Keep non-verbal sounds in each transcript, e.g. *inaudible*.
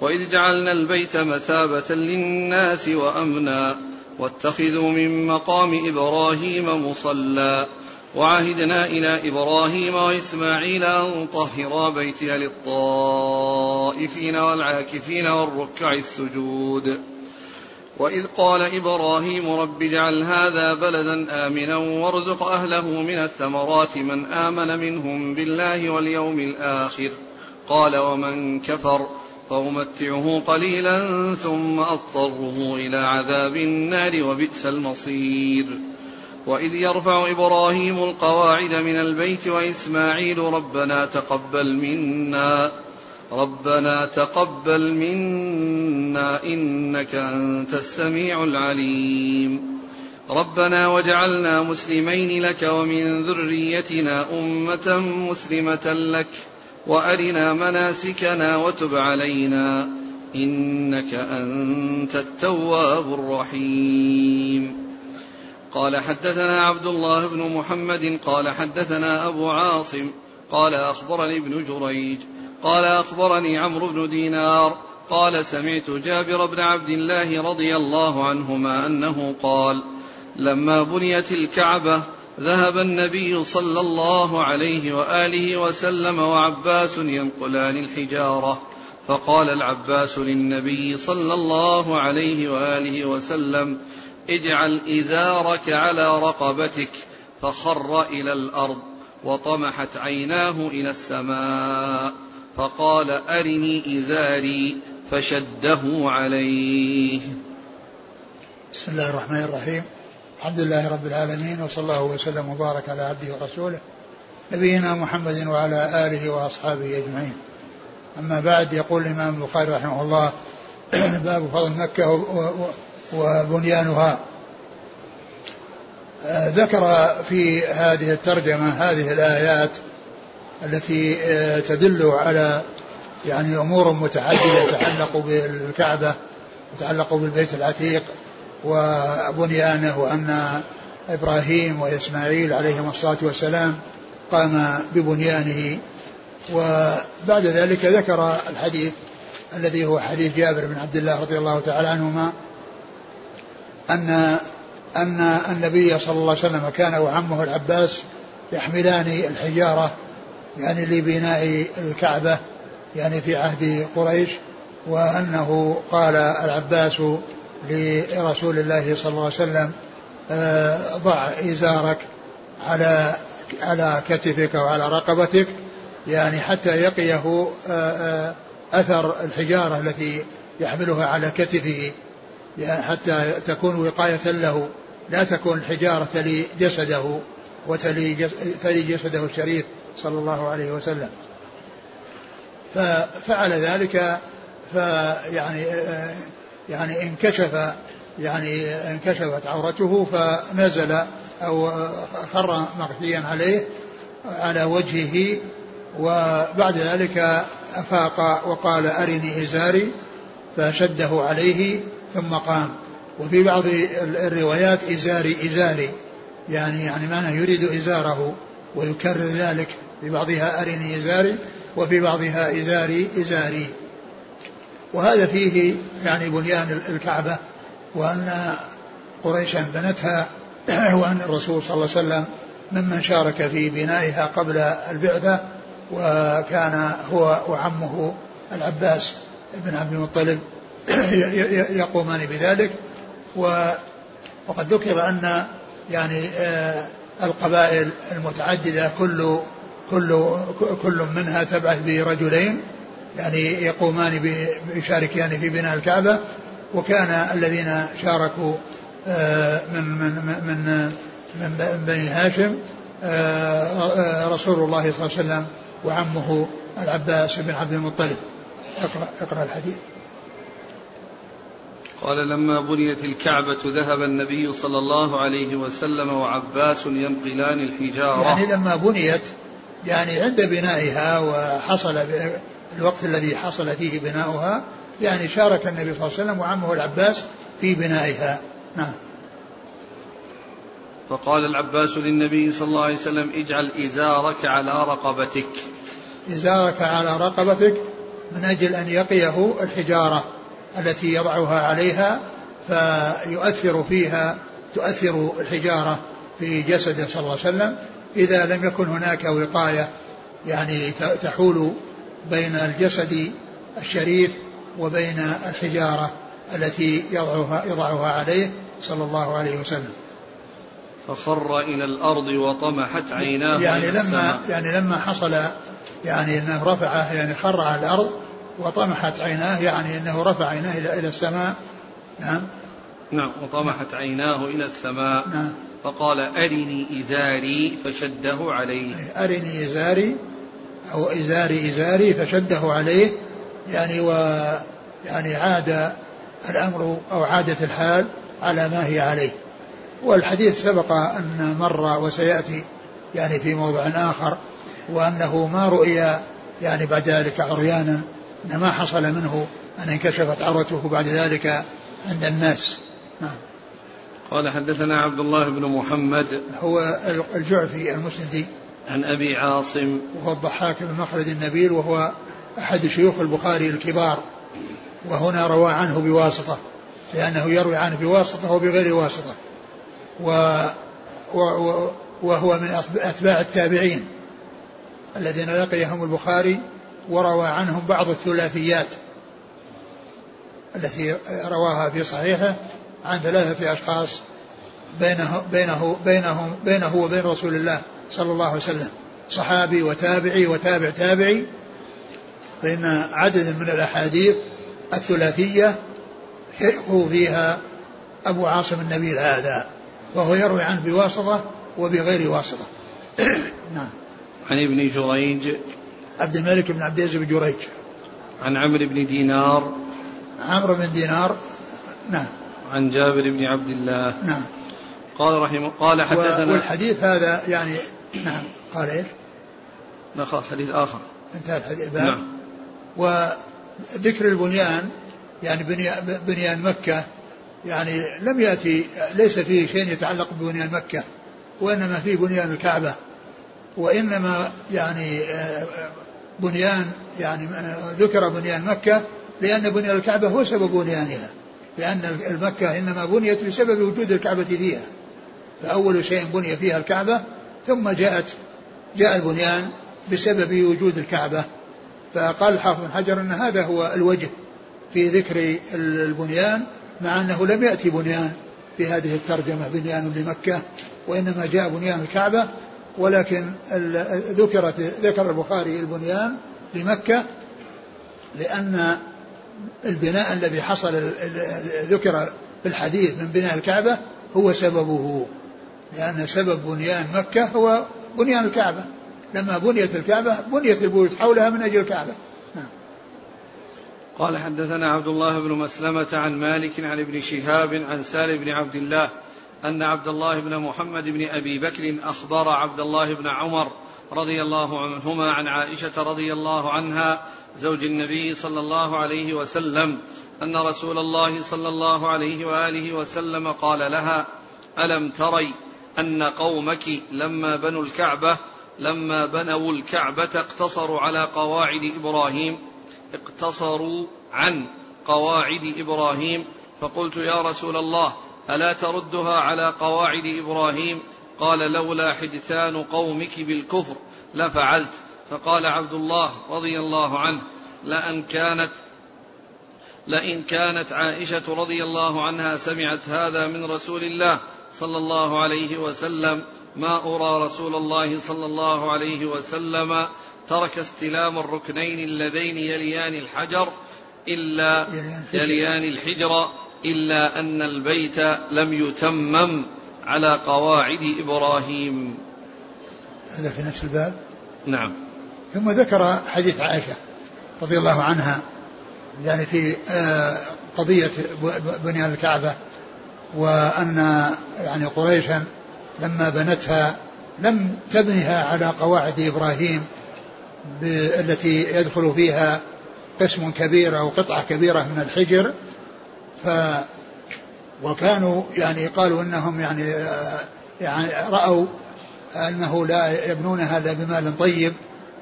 وإذ جعلنا البيت مثابة للناس وأمنا واتخذوا من مقام إبراهيم مصلى وعهدنا إلى إبراهيم وإسماعيل أن طهرا بيتي للطائفين والعاكفين والركع السجود. وإذ قال إبراهيم رب اجعل هذا بلدا آمنا وارزق أهله من الثمرات من آمن منهم بالله واليوم الآخر. قال ومن كفر فأمتعه قليلا ثم أضطره إلى عذاب النار وبئس المصير. وإذ يرفع إبراهيم القواعد من البيت وإسماعيل ربنا تقبل منا ربنا تقبل منا إنك أنت السميع العليم. ربنا واجعلنا مسلمين لك ومن ذريتنا أمة مسلمة لك. وأرنا مناسكنا وتب علينا إنك أنت التواب الرحيم. قال حدثنا عبد الله بن محمد قال حدثنا أبو عاصم قال أخبرني ابن جريج قال أخبرني عمرو بن دينار قال سمعت جابر بن عبد الله رضي الله عنهما أنه قال لما بنيت الكعبة ذهب النبي صلى الله عليه وآله وسلم وعباس ينقلان الحجارة. فقال العباس للنبي صلى الله عليه وآله وسلم اجعل إزارك على رقبتك. فخر إلى الأرض وطمحت عيناه إلى السماء. فقال أرني إزاري. فشده عليه. بسم الله الرحمن الرحيم. الحمد لله رب العالمين وصلى الله وسلم وبارك على عبده ورسوله نبينا محمد وعلى آله وأصحابه أجمعين. أما بعد يقول الإمام البخاري رحمه الله *clears throat* باب فضل مكة وبنيانها. آه، ذكر في هذه الترجمة هذه الآيات التي آه، تدل على يعني أمور متعددة تتعلق بالكعبة تتعلق بالبيت العتيق وبنيانه وأن إبراهيم وإسماعيل عليهما الصلاة والسلام قام ببنيانه. وبعد ذلك ذكر الحديث الذي هو حديث جابر بن عبد الله رضي الله تعالى عنهما أن أن النبي صلى الله عليه وسلم كان وعمه العباس يحملان الحجارة يعني لبناء الكعبة يعني في عهد قريش وأنه قال العباس لرسول الله صلى الله عليه وسلم آه، ضع إزارك على على كتفك وعلى رقبتك يعني حتى يقيه آه، آه، أثر الحجارة التي يحملها على كتفه يعني حتى تكون وقاية له لا تكون الحجارة تلي جسده وتلي تلي جسده الشريف صلى الله عليه وسلم. ففعل ذلك فيعني يعني انكشف يعني انكشفت عورته فنزل أو خر مغشيا عليه على وجهه وبعد ذلك أفاق وقال أرني إزاري فشده عليه ثم قام. وفي بعض الروايات إزاري إزاري يعني يعني معنى يريد إزاره ويكرر ذلك في بعضها أرني إزاري وفي بعضها إزاري إزاري. وهذا فيه يعني بنيان الكعبة وأن قريشا بنتها وأن الرسول صلى الله عليه وسلم ممن شارك في بنائها قبل البعثة وكان هو وعمه العباس بن عبد المطلب يقومان بذلك. وقد ذكر أن يعني آه، القبائل المتعددة كل كل كل منها تبعث برجلين يعني يقومان يشاركان في بناء الكعبة وكان الذين شاركوا آه، من من من من بني هاشم آه، آه، رسول الله صلى الله عليه وسلم وعمه العباس بن عبد المطلب. اقرا اقرأ الحديث. قال لما بنيت الكعبة ذهب النبي صلى الله عليه وسلم وعباس ينقلان الحجارة. يعني لما بنيت يعني عند بنائها وحصل الوقت الذي حصل فيه بناؤها يعني شارك النبي صلى الله عليه وسلم وعمه العباس في بنائها. نعم. فقال العباس للنبي صلى الله عليه وسلم اجعل إزارك على رقبتك. إزارك على رقبتك من أجل أن يقيه الحجارة التي يضعها عليها فيؤثر فيها تؤثر الحجارة في جسده صلى الله عليه وسلم. إذا لم يكن هناك وقاية يعني تحول بين الجسد الشريف وبين الحجارة التي يضعها, يضعها عليه صلى الله عليه وسلم. فخر إلى الأرض وطمحت عيناه يعني لما يعني لما حصل يعني إنه رفعه يعني خر على الأرض وطمحت عيناه يعني إنه رفع عيناه إلى إلى السماء. نعم. نعم وطمحت عيناه إلى السماء. نعم. فقال أرني إزاري فشده عليه. أرني إزاري أو إزاري إزاري فشده عليه يعني و يعني عاد الأمر أو عادت الحال على ما هي عليه. والحديث سبق أن مر وسيأتي يعني في موضع آخر وأنه ما رؤي يعني بعد ذلك عريانا أن ما حصل منه أن انكشفت عورته بعد ذلك عند الناس. نعم. قال حدثنا عبد الله بن محمد. هو الجعفي المسندي. عن أبي عاصم. وهو الضحاك بن مخلد النبيل وهو أحد شيوخ البخاري الكبار. وهنا روى عنه بواسطة لأنه يروي عنه بواسطة وبغير واسطة. و وهو من أتباع التابعين الذين لقيهم البخاري وروى عنهم بعض الثلاثيات التي رواها في صحيحه عن ثلاثة أشخاص بينه بينه بينهم بينه وبين رسول الله. صلى الله عليه وسلم. صحابي وتابعي وتابع تابعي. فإن عدد من الأحاديث الثلاثية شيخه فيها أبو عاصم النبيل هذا وهو يروي عنه بواسطة وبغير واسطة. *clears throat* نعم. عن ابن جريج. عبد الملك بن عبد العزيز بن جريج. عن عمرو بن دينار. عمرو بن دينار. نعم. عن جابر بن عبد الله. نعم. قال رحمه قال حدثنا والحديث هذا يعني نعم. قال إيش؟ لا خلاص حديث آخر. انتهى الحديث. نعم. وذكر البنيان يعني بنيان مكة يعني لم يأتي ليس فيه شيء يتعلق ببنيان مكة وإنما فيه بنيان الكعبة. وإنما يعني بنيان يعني ذكر بنيان مكة لأن بنيان الكعبة هو سبب بنيانها. لأن المكة إنما بنيت بسبب وجود الكعبة فيها. فأول شيء بني فيها الكعبة ثم جاءت جاء البنيان بسبب وجود الكعبة. فقال الحافظ بن حجر أن هذا هو الوجه في ذكر البنيان مع أنه لم يأتي بنيان في هذه الترجمة بنيان لمكة وإنما جاء بنيان الكعبة. ولكن ذكرت ذكر البخاري البنيان لمكة لأن البناء الذي حصل ذكر في الحديث من بناء الكعبة هو سببه. لأن سبب بنيان مكة هو بنيان الكعبة لما بنيت الكعبة بنيت البيوت حولها من أجل الكعبة نعم. قال حدثنا عبد الله بن مسلمة عن مالك عن ابن شهاب عن سالم بن عبد الله أن عبد الله بن محمد بن أبي بكر أخبر عبد الله بن عمر رضي الله عنهما عن عائشة رضي الله عنها زوج النبي صلى الله عليه وسلم أن رسول الله صلى الله عليه وآله وسلم قال لها ألم تري أن قومك لما بنوا الكعبة لما بنوا الكعبة اقتصروا على قواعد إبراهيم اقتصروا عن قواعد إبراهيم. فقلت يا رسول الله ألا تردها على قواعد إبراهيم؟ قال لولا حدثان قومك بالكفر لفعلت. فقال عبد الله رضي الله عنه لأن كانت لئن كانت عائشة رضي الله عنها سمعت هذا من رسول الله صلى الله عليه وسلم ما أرى رسول الله صلى الله عليه وسلم ترك استلام الركنين اللذين يليان الحجر إلا يليان الحجر إلا أن البيت لم يتمم على قواعد إبراهيم. هذا في نفس الباب؟ نعم. ثم ذكر حديث عائشة رضي الله عنها يعني في آه، قضية بنيان الكعبة وأن يعني قريشا لما بنتها لم تبنها على قواعد إبراهيم التي يدخل فيها قسم كبير أو قطعة كبيرة من الحجر. ف وكانوا يعني قالوا إنهم يعني يعني رأوا أنه لا يبنونها إلا بمال طيب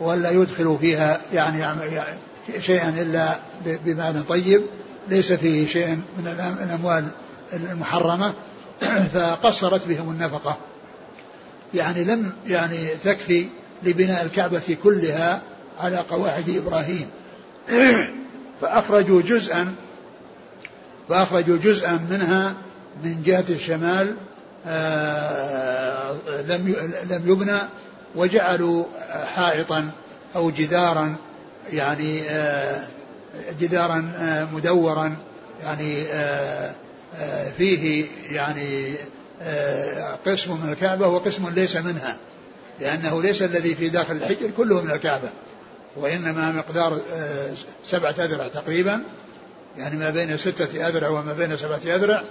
ولا يدخلوا فيها يعني شيئا إلا بمال طيب ليس فيه شيء من الأموال المحرمة *clears throat* فقصرت بهم النفقة. يعني لم يعني تكفي لبناء الكعبة كلها على قواعد إبراهيم. *clears throat* فأخرجوا جزءا فأخرجوا جزءا منها من جهة الشمال آه، لم لم يبنى وجعلوا حائطا أو جدارا يعني آه، جدارا آه، مدورا يعني فيه يعني قسم من الكعبة وقسم ليس منها لأنه ليس الذي في داخل الحجر كله من الكعبة وإنما مقدار سبعة أذرع تقريبا يعني ما بين ستة أذرع وما بين سبعة أذرع.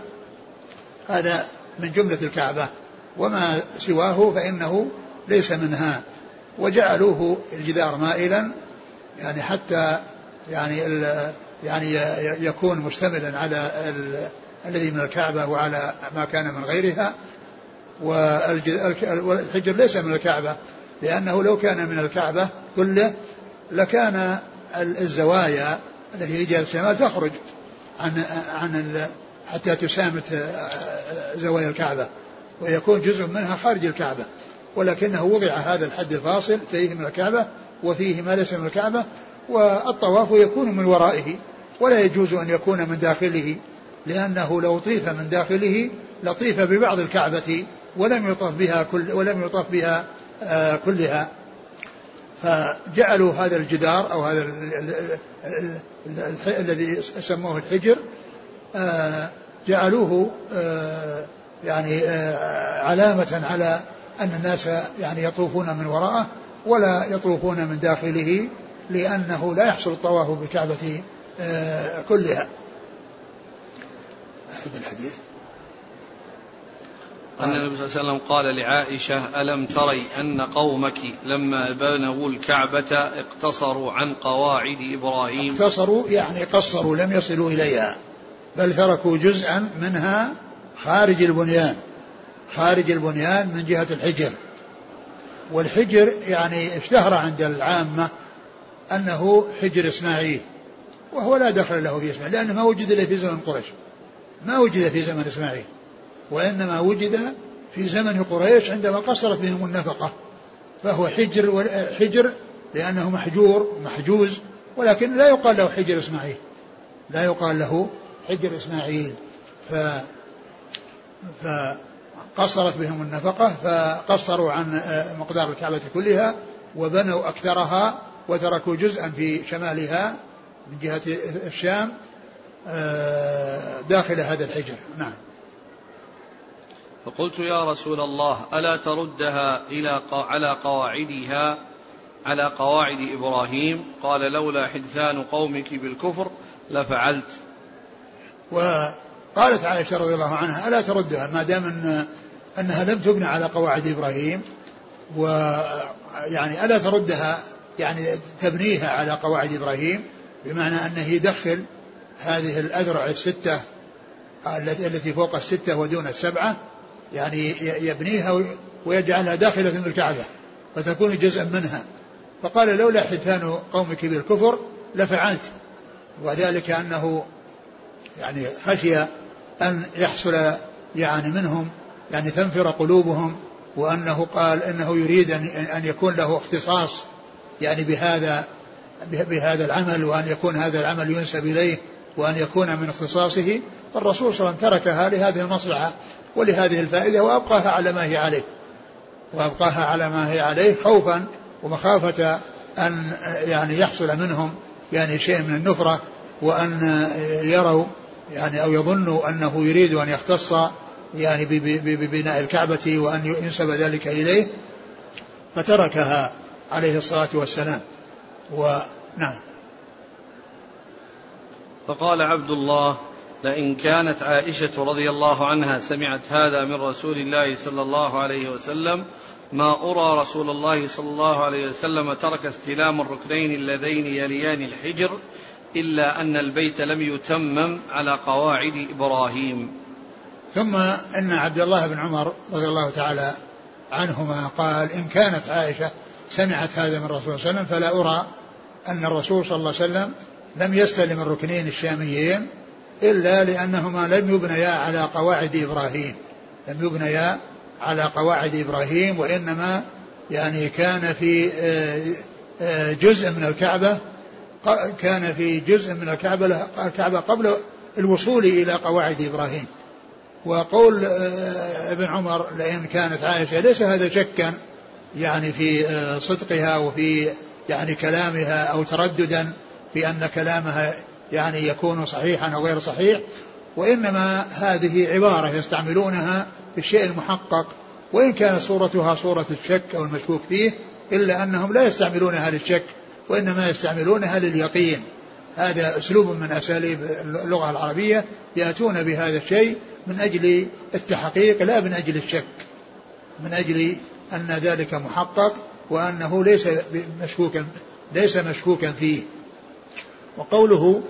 هذا من جملة الكعبة وما سواه فإنه ليس منها. وجعلوه الجدار مائلا يعني حتى يعني يعني يكون مشتملا على الذي من الكعبة وعلى ما كان من غيرها والحجر ليس من الكعبة لأنه لو كان من الكعبة كله لكان الزوايا التي في جهة الشمال تخرج عن عن حتى تسامت آه، زوايا الكعبة ويكون جزء منها خارج الكعبة. ولكنه وضع هذا الحد الفاصل فيه من الكعبة وفيه ما ليس من الكعبة والطواف يكون من ورائه ولا يجوز أن يكون من داخله. لأنه لو طيف من داخله لطيف ببعض الكعبة ولم يطف بها كل ولم يطف بها آه، كلها. فجعلوا هذا الجدار أو هذا الذي سموه الحجر آه، جعلوه آه، يعني علامة على أن الناس يعني يطوفون من وراءه ولا يطوفون من داخله لأنه لا يحصل الطواف بالكعبة كلها. أحد الحديث. أن النبي صلى الله عليه وسلم قال لعائشة ألم تري أن قومك لما بنوا الكعبة اقتصروا عن قواعد إبراهيم؟ اقتصروا يعني قصروا لم يصلوا إليها بل تركوا جزءا منها خارج البنيان خارج البنيان من جهة الحجر. والحجر يعني اشتهر عند العامة أنه حجر إسماعيل وهو لا دخل له في إسماعيل لأنه ما وجد إلا في زمن قريش. ما وجد في زمن إسماعيل وإنما وجد في زمن قريش عندما قصرت بهم النفقة فهو حجر حجر لأنه محجور محجوز ولكن لا يقال له حجر إسماعيل لا يقال له حجر إسماعيل. ف فقصرت بهم النفقة فقصروا عن مقدار الكعبة كلها وبنوا أكثرها وتركوا جزءا في شمالها من جهة الشام آه، داخل هذا الحجر. نعم. فقلت يا رسول الله ألا تردها إلى على قواعدها على قواعد إبراهيم؟ قال لولا حدثان قومك بالكفر لفعلت. وقالت عائشة رضي الله عنها ألا تردها؟ ما دام أن أنها لم تبنى على قواعد إبراهيم ويعني ألا تردها؟ يعني تبنيها على قواعد إبراهيم بمعنى أنه يدخل هذه الأذرع الستة التي فوق الستة ودون السبعة يعني يبنيها ويجعلها داخلة في الكعبة فتكون جزءا منها. فقال لولا حثان قومك بالكفر لفعلت وذلك أنه يعني خشي أن يحصل يعني منهم يعني تنفر قلوبهم وأنه قال أنه يريد أن يكون له اختصاص يعني بهذا بهذا العمل وأن يكون هذا العمل ينسب إليه. وأن يكون من اختصاصه فالرسول صلى الله عليه وسلم تركها لهذه المصلحة ولهذه الفائدة وأبقاها على ما هي عليه. وأبقاها على ما هي عليه خوفا ومخافة أن يعني يحصل منهم يعني شيء من النفرة وأن يروا يعني أو يظنوا أنه يريد أن يختص يعني ببناء الكعبة وأن ينسب ذلك إليه. فتركها عليه الصلاة والسلام. ونعم. فقال عبد الله لئن كانت عائشة رضي الله عنها سمعت هذا من رسول الله صلى الله عليه وسلم ما أرى رسول الله صلى الله عليه وسلم ترك استلام الركنين اللذين يليان الحجر إلا أن البيت لم يتمم على قواعد إبراهيم. ثم أن عبد الله بن عمر رضي الله تعالى عنهما قال إن كانت عائشة سمعت هذا من الرسول صلى الله عليه وسلم فلا أرى أن الرسول صلى الله عليه وسلم لم يستلم الركنين الشاميين إلا لأنهما لم يبنيا على قواعد إبراهيم. لم يبنيا على قواعد إبراهيم وإنما يعني كان في آه، آه، جزء من الكعبة كان في جزء من الكعبة الكعبة قبل الوصول إلى قواعد إبراهيم. وقول آه، ابن عمر لئن كانت عائشة ليس هذا شكا يعني في صدقها وفي يعني كلامها أو ترددا. في أن كلامها يعني يكون صحيحا أو غير صحيح وإنما هذه عبارة يستعملونها في الشيء المحقق وإن كانت صورتها صورة الشك أو المشكوك فيه إلا أنهم لا يستعملونها للشك وإنما يستعملونها لليقين هذا أسلوب من أساليب اللغة العربية يأتون بهذا الشيء من أجل التحقيق لا من أجل الشك من أجل أن ذلك محقق وأنه ليس مشكوكا ليس مشكوكا فيه. وقوله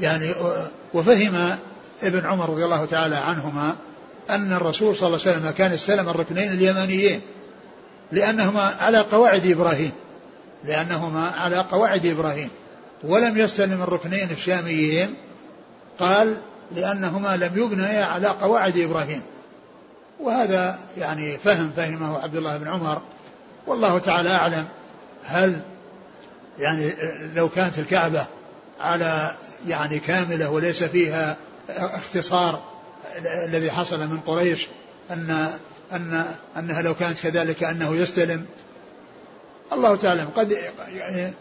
يعني وفهم ابن عمر رضي الله تعالى عنهما أن الرسول صلى الله عليه وسلم كان استلم الركنين اليمانيين لأنهما على قواعد إبراهيم لأنهما على قواعد إبراهيم. ولم يستلم الركنين الشاميين قال لأنهما لم يبنيا على قواعد إبراهيم. وهذا يعني فهم فهمه عبد الله بن عمر. والله تعالى أعلم هل يعني لو كانت الكعبة على يعني كاملة وليس فيها اختصار الذي حصل من قريش أن أن أنها لو كانت كذلك أنه يستلم. الله تعالى قد يعني,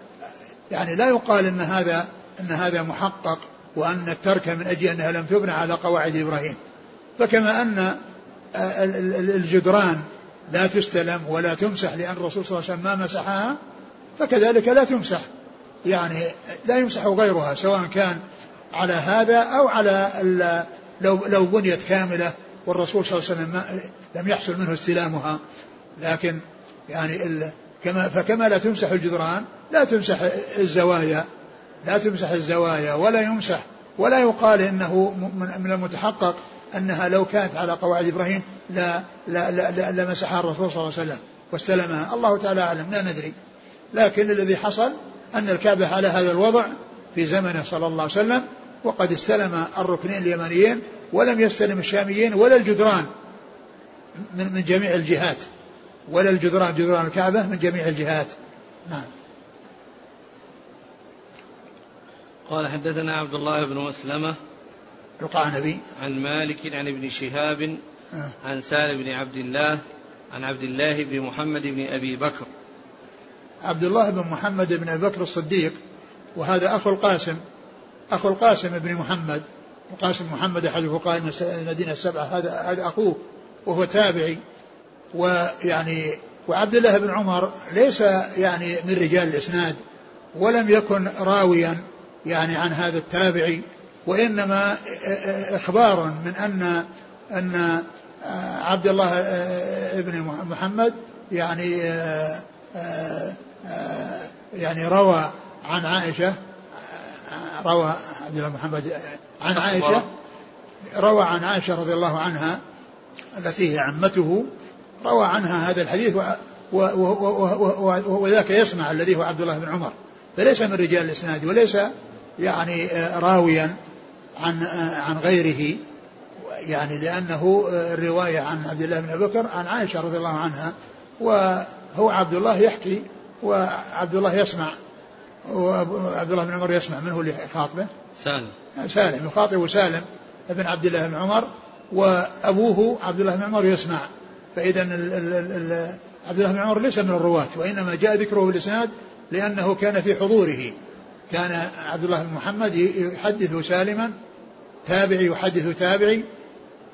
يعني لا يقال أن هذا أن هذا محقق وأن الترك من أجل أنها لم تبنى على قواعد إبراهيم. فكما أن الجدران لا تستلم ولا تمسح لأن الرسول صلى الله عليه وسلم ما مسحها فكذلك لا تمسح. يعني لا يمسح غيرها سواء كان على هذا أو على لو لو بنيت كاملة والرسول صلى الله عليه وسلم لم يحصل منه استلامها. لكن يعني كما فكما لا تمسح الجدران لا تمسح الزوايا لا تمسح الزوايا ولا يمسح ولا يقال إنه من المتحقق أنها لو كانت على قواعد إبراهيم لا لا لا, لا لمسحها الرسول صلى الله عليه وسلم واستلمها. الله تعالى أعلم لا ندري. لكن الذي حصل أن الكعبة على هذا الوضع في زمنه صلى الله عليه وسلم وقد استلم الركنين اليمنيين ولم يستلم الشاميين ولا الجدران من, من جميع الجهات. ولا الجدران جدران الكعبة من جميع الجهات. نعم. قال حدثنا عبد الله بن مسلمة القعنبي. عن مالك عن ابن شهاب آه. عن سالم بن عبد الله عن عبد الله بن محمد بن أبي بكر. عبد الله بن محمد بن أبي بكر الصديق وهذا أخو القاسم أخو القاسم بن محمد وقاسم محمد أحد فقهاء المدينة السبعة هذا هذا أخوه وهو تابعي ويعني وعبد الله بن عمر ليس يعني من رجال الإسناد ولم يكن راويا يعني عن هذا التابعي وإنما إخبار من أن أن عبد الله بن محمد يعني يعني روى عن عائشة روى عبد الله محمد عن عائشة روى. عن عائشة رضي الله عنها التي هي عمته روى عنها هذا الحديث وذاك يسمع الذي هو عبد الله بن عمر. فليس من رجال الإسناد وليس يعني راويا عن عن غيره يعني لأنه الرواية عن عبد الله بن أبي بكر عن عائشة رضي الله عنها وهو عبد الله يحكي وعبد الله يسمع وعبد الله بن عمر يسمع من هو اللي خاطبه؟ سالم. سالم يخاطب سالم بن عبد الله بن عمر وأبوه عبد الله بن عمر يسمع. فإذا عبد الله بن عمر ليس من الرواة وإنما جاء ذكره في الإسناد لأنه كان في حضوره. كان عبد الله بن محمد يحدث سالما تابعي يحدث تابعي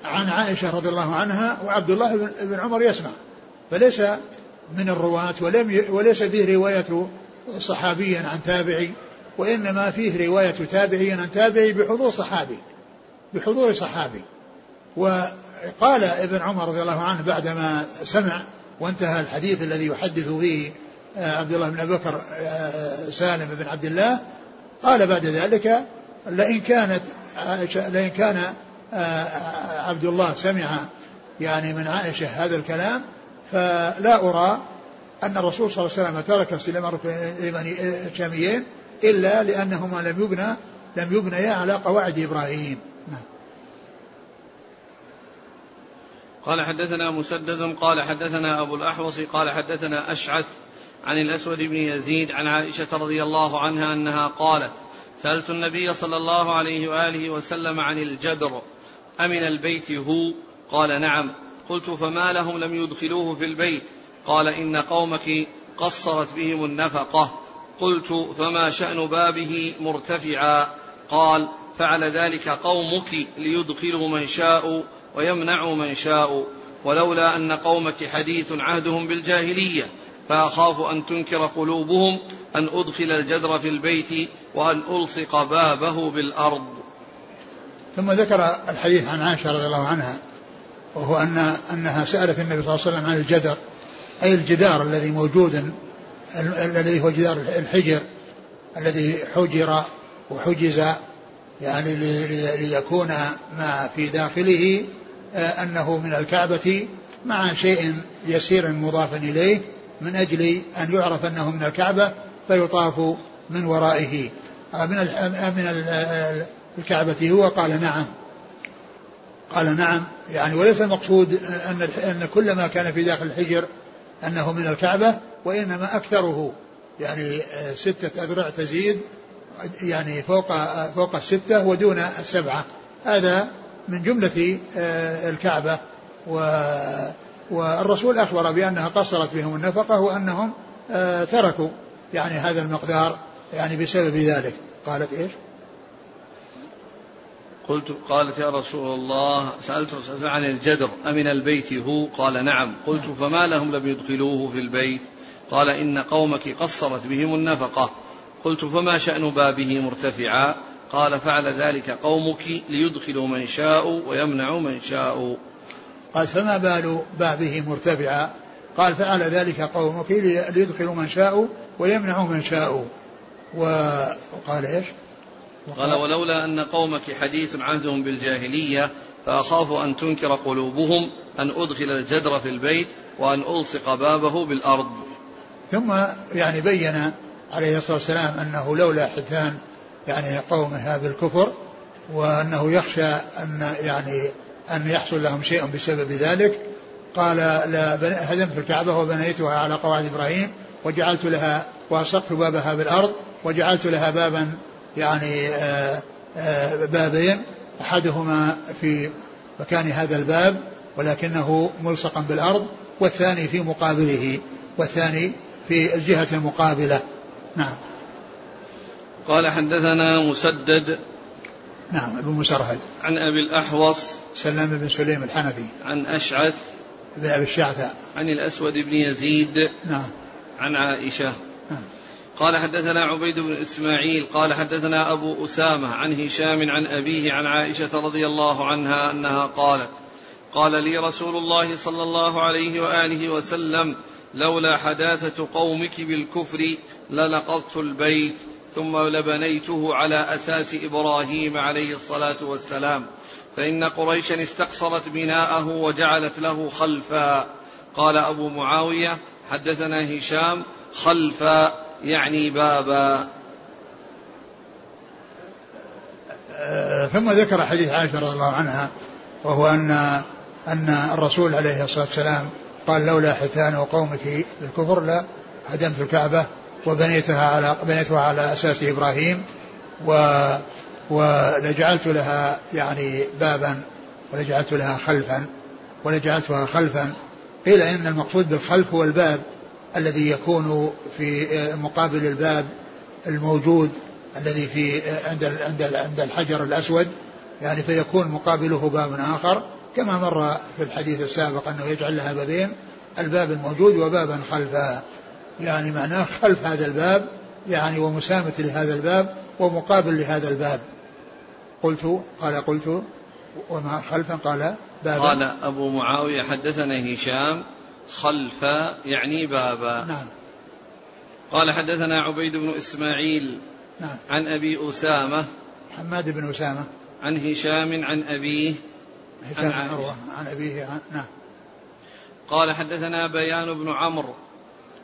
عن عائشة رضي الله عنها وعبد الله بن عمر يسمع. فليس من الرواة ولم وليس فيه رواية صحابيا عن تابعي وإنما فيه رواية تابعي عن تابعي بحضور صحابي بحضور صحابي. وقال ابن عمر رضي الله عنه بعدما سمع وانتهى الحديث الذي يحدث به آه، عبد الله بن أبي بكر آه، سالم بن عبد الله قال بعد ذلك لئن كانت لئن كان آه، عبد الله سمع يعني من عائشة هذا الكلام فلا أرى أن الرسول صلى الله عليه وسلم ترك استلام الركنين الشاميين إلا لأنهما لم يبنى لم يبنيا على قواعد إبراهيم. نعم. قال حدثنا مسدد قال حدثنا أبو الأحوص قال حدثنا أشعث عن الأسود بن يزيد عن عائشة رضي الله عنها أنها قالت سألت النبي صلى الله عليه وآله وسلم عن الجدر أمن البيت هو؟ قال نعم. قلت فما لهم لم يدخلوه في البيت. قال إن قومك قصرت بهم النفقة. قلت فما شأن بابه مرتفعا. قال فعل ذلك قومك ليدخلوا من شاء ويمنع من شاء. ولولا أن قومك حديث عهدهم بالجاهلية فأخاف أن تنكر قلوبهم أن أدخل الجدر في البيت وأن ألصق بابه بالأرض. ثم ذكر الحديث عن عائشة رضي الله عنها وهو أن أنها سألت النبي صلى الله عليه وسلم عن الجدر أي الجدار الذي موجود الذي هو جدار الحجر الذي حجر وحجز يعني ليكون ما في داخله آه، أنه من الكعبة مع شيء يسير مضاف إليه من أجل أن يعرف أنه من الكعبة فيطاف من ورائه. آه، من آه، من الكعبة هو؟ قال نعم. قال نعم. يعني وليس المقصود أن أن كل ما كان في داخل الحجر أنه من الكعبة وإنما أكثره. يعني ستة أذرع تزيد يعني فوق فوق الستة ودون السبعة. هذا من جملة آه، الكعبة. و والرسول أخبر بأنها قصرت بهم النفقة وأنهم آه، تركوا يعني هذا المقدار يعني بسبب ذلك. قالت إيش؟ قلت قالت يا رسول الله سألت عن الجدر أمن البيت هو؟ قال نعم. قلت فما لهم لم يدخلوه في البيت؟ قال إن قومك قصرت بهم النفقة. قلت فما شأن بابه مرتفعا؟ قال فعل ذلك قومك ليدخلوا من شاء ويمنعوا من شاء. قال فما بال بابه مرتفعا؟ قال فعل ذلك قومك ليدخلوا من شاء ويمنعوا من شاء. وقال إيش؟ قال ولولا أن قومك حديث عهدهم بالجاهلية فأخاف أن تنكر قلوبهم أن أدخل الجدر في البيت وأن ألصق بابه بالأرض. ثم يعني بين عليه الصلاة والسلام أنه لولا حدثان يعني قومها بالكفر وأنه يخشى أن يعني أن يحصل لهم شيء بسبب ذلك. قال لا هدمت الكعبة وبنيتها على قواعد إبراهيم وجعلت لها وأصقت بابها بالأرض وجعلت لها بابا يعني آه، آه، بابين أحدهما في مكان هذا الباب ولكنه ملصقا بالأرض والثاني في مقابله والثاني في الجهة المقابلة. نعم. قال حدثنا مسدد نعم ابن مسرهد. عن أبي الأحوص سلام بن سليم الحنفي. عن أشعث بن ابي الشعثاء. عن الأسود بن يزيد نعم. عن عائشة. نعم قال حدثنا عبيد بن إسماعيل قال حدثنا أبو أسامة عن هشام عن أبيه عن عائشة رضي الله عنها أنها قالت قال لي رسول الله صلى الله عليه وآله وسلم لولا حداثة قومك بالكفر لنقضت البيت ثم لبنيته على أساس إبراهيم عليه الصلاة والسلام فإن قريشا استقصرت بناءه وجعلت له خلفا. قال أبو معاوية حدثنا هشام خلفا. يعني بابا. ثم ذكر حديث عائشة رضي الله عنها وهو ان أن الرسول عليه الصلاة والسلام قال لولا حيتان قومك بالكفر لا هدمت الكعبة وبنيتها على بنيتها على أساس إبراهيم و ولجعلت لها يعني بابا ولجعلت لها خلفا ولجعلتها خلفا. قيل إن المقصود بالخلف هو الباب الذي يكون في مقابل الباب الموجود الذي في عند عند عند الحجر الأسود يعني فيكون مقابله باب آخر كما مر في الحديث السابق أنه يجعل لها بابين الباب الموجود وبابا خلفها يعني معناه *laughs* خلف هذا الباب يعني ومسامة لهذا الباب ومقابل لهذا الباب. قلت قال قلت وما خلفا قال بابا. قال أبو معاوية حدثنا هشام خلف يعني بابا. نعم. قال حدثنا عبيد بن إسماعيل نعم. عن أبي أسامة. حماد بن أسامة. عن هشام عن أبيه. هشام عن عروة عن أبيه عن نعم. قال حدثنا بيان بن عمرو.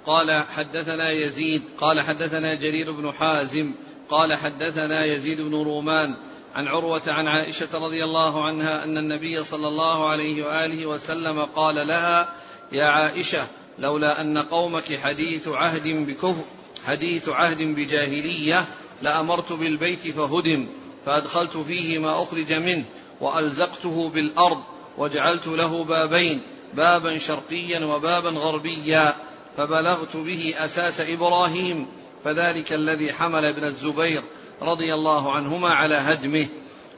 قال حدثنا يزيد. قال حدثنا جرير بن حازم. قال حدثنا يزيد بن رومان عن عروة عن عائشة رضي الله عنها أن النبي صلى الله عليه وآله وسلم قال لها يا عائشة لولا أن قومك حديث عهد بكفر حديث عهد بجاهلية لأمرت بالبيت فهدم فأدخلت فيه ما أخرج منه وألزقته بالأرض وجعلت له بابين بابا شرقيا وبابا غربيا فبلغت به أساس إبراهيم فذلك الذي حمل ابن الزبير رضي الله عنهما على هدمه.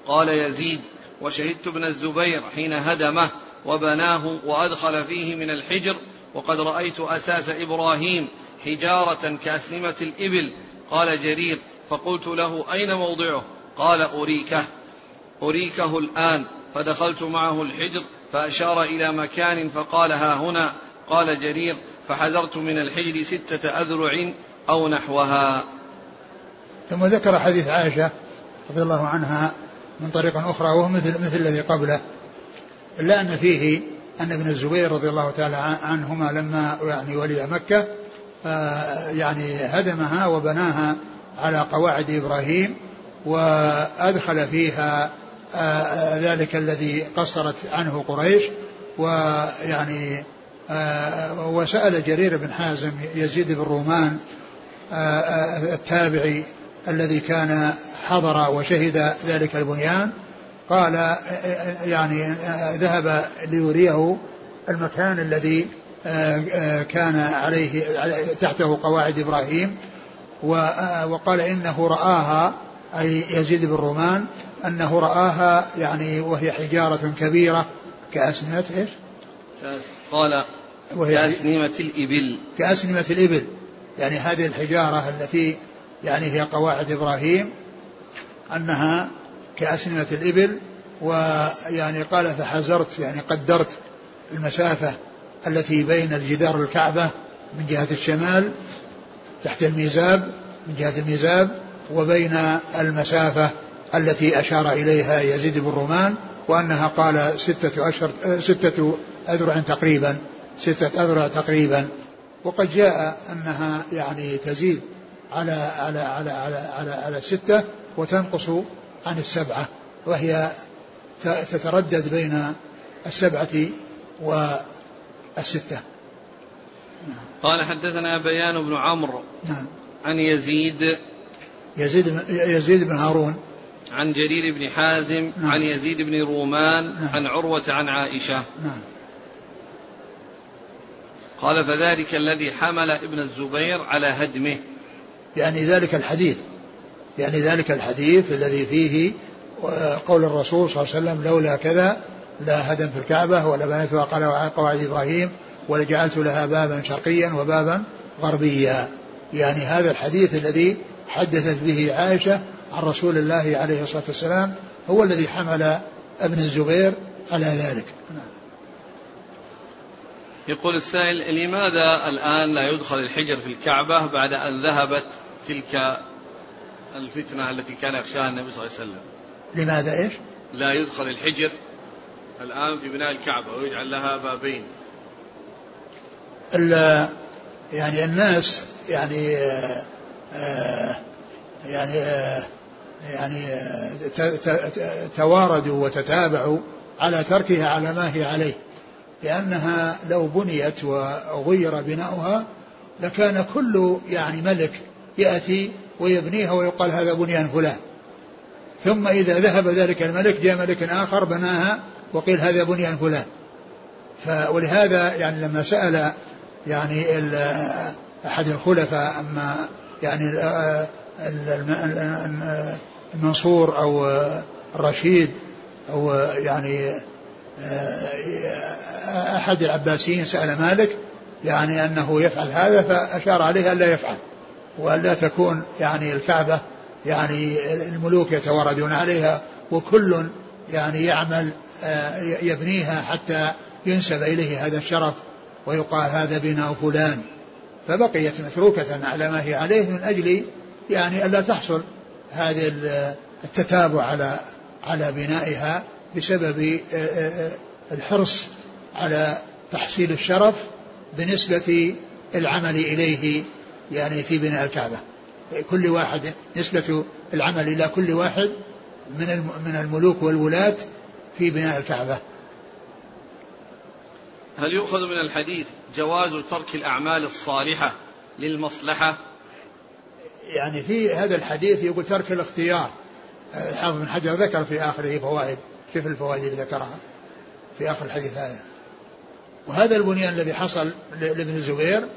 قال يزيد وشهدت ابن الزبير حين هدمه وبناه وأدخل فيه من الحجر وقد رأيت أساس إبراهيم حجارة كأسلمة الإبل. قال جرير فقلت له أين موضعه؟ قال أريكه. أريكه الآن. فدخلت معه الحجر فأشار إلى مكان فقال ها هنا. قال جرير فحذرت من الحجر ستة أذرع أو نحوها. ثم ذكر حديث عائشة رضي الله عنها من طريق أخرى وهو مثل مثل الذي قبله. إلا أن فيه أن ابن الزبير رضي الله تعالى عنهما لما يعني ولي مكة آه، يعني هدمها وبناها على قواعد إبراهيم وأدخل فيها آه، ذلك الذي قصرت عنه قريش ويعني آه، وسأل جرير بن حازم يزيد بن رومان التابعي الذي كان حضر وشهد ذلك البنيان. قال يعني ذهب ليريه المكان الذي كان عليه تحته قواعد إبراهيم وقال إنه رآها أي يزيد بن رومان أنه رآها يعني وهي حجارة كبيرة كأسنمة إيش؟ قال وهي كأسنمة الإبل كأسنمة الإبل يعني هذه الحجارة التي يعني هي قواعد إبراهيم أنها كأسنمة الإبل ويعني قال فحزرت يعني قدرت المسافة التي بين الجدار الكعبة من جهة الشمال تحت الميزاب من جهة الميزاب وبين المسافة التي أشار إليها يزيد بن رومان وأنها قال ستة أشهر ستة أذرع تقريبا ستة أذرع تقريبا. وقد جاء أنها يعني تزيد على على على على على, على ستة وتنقص عن السبعة وهي تتردد بين السبعة والستة. قال حدثنا بيان بن عمرو نعم. عن يزيد. يزيد يزيد بن هارون. عن جرير بن حازم. نعم. عن يزيد بن رومان. نعم. عن عروة عن عائشة. نعم. قال فذلك الذي حمل ابن الزبير على هدمه. يعني ذلك الحديث. يعني ذلك الحديث الذي فيه قول الرسول صلى الله عليه وسلم لولا كذا لا هدم في الكعبة ولا بنيتها على قواعد إبراهيم ولجعلت لها بابا شرقيا وبابا غربيا. يعني هذا الحديث الذي حدثت به عائشة عن رسول الله عليه الصلاة والسلام هو الذي حمل ابن الزبير على ذلك. يقول السائل لماذا الآن لا يدخل الحجر في الكعبة بعد أن ذهبت تلك الفتنة التي كان يخشاها النبي صلى الله عليه وسلم. لماذا إيش؟ لا يدخل الحجر الآن في بناء الكعبة ويجعل لها بابين. يعني الناس يعني آه يعني آه يعني تواردوا وتتابعوا على تركها على ما هي عليه. لأنها لو بنيت وغير بناؤها لكان كل يعني ملك يأتي ويبنيها ويقال هذا بنيان فلان. ثم إذا ذهب ذلك الملك جاء ملك آخر بناها وقيل هذا بنيان فلان. ولهذا يعني لما سأل يعني أحد الخلفاء أما يعني المنصور أو الرشيد أو يعني أحد العباسيين سأل مالك يعني أنه يفعل هذا فأشار عليه ألا يفعل. وألا تكون يعني الكعبة يعني الملوك يتواردون عليها وكل يعني يعمل آه، يبنيها حتى ينسب إليه هذا الشرف ويقال هذا بناء فلان. فبقيت متروكة على ما هي عليه من أجل يعني ألا تحصل هذه التتابع على على بنائها بسبب آه، آه، الحرص على تحصيل الشرف بنسبة العمل إليه يعني في بناء الكعبة. كل واحد نسبة العمل إلى كل واحد من من الملوك والولاة في بناء الكعبة. هل يؤخذ من الحديث جواز ترك الأعمال الصالحة للمصلحة؟ يعني في هذا الحديث يقول ترك الاختيار. الحافظ بن حجر ذكر في آخره فوائد كيف الفوائد اللي ذكرها في آخر الحديث هذا. وهذا البنيان الذي حصل لابن الزبير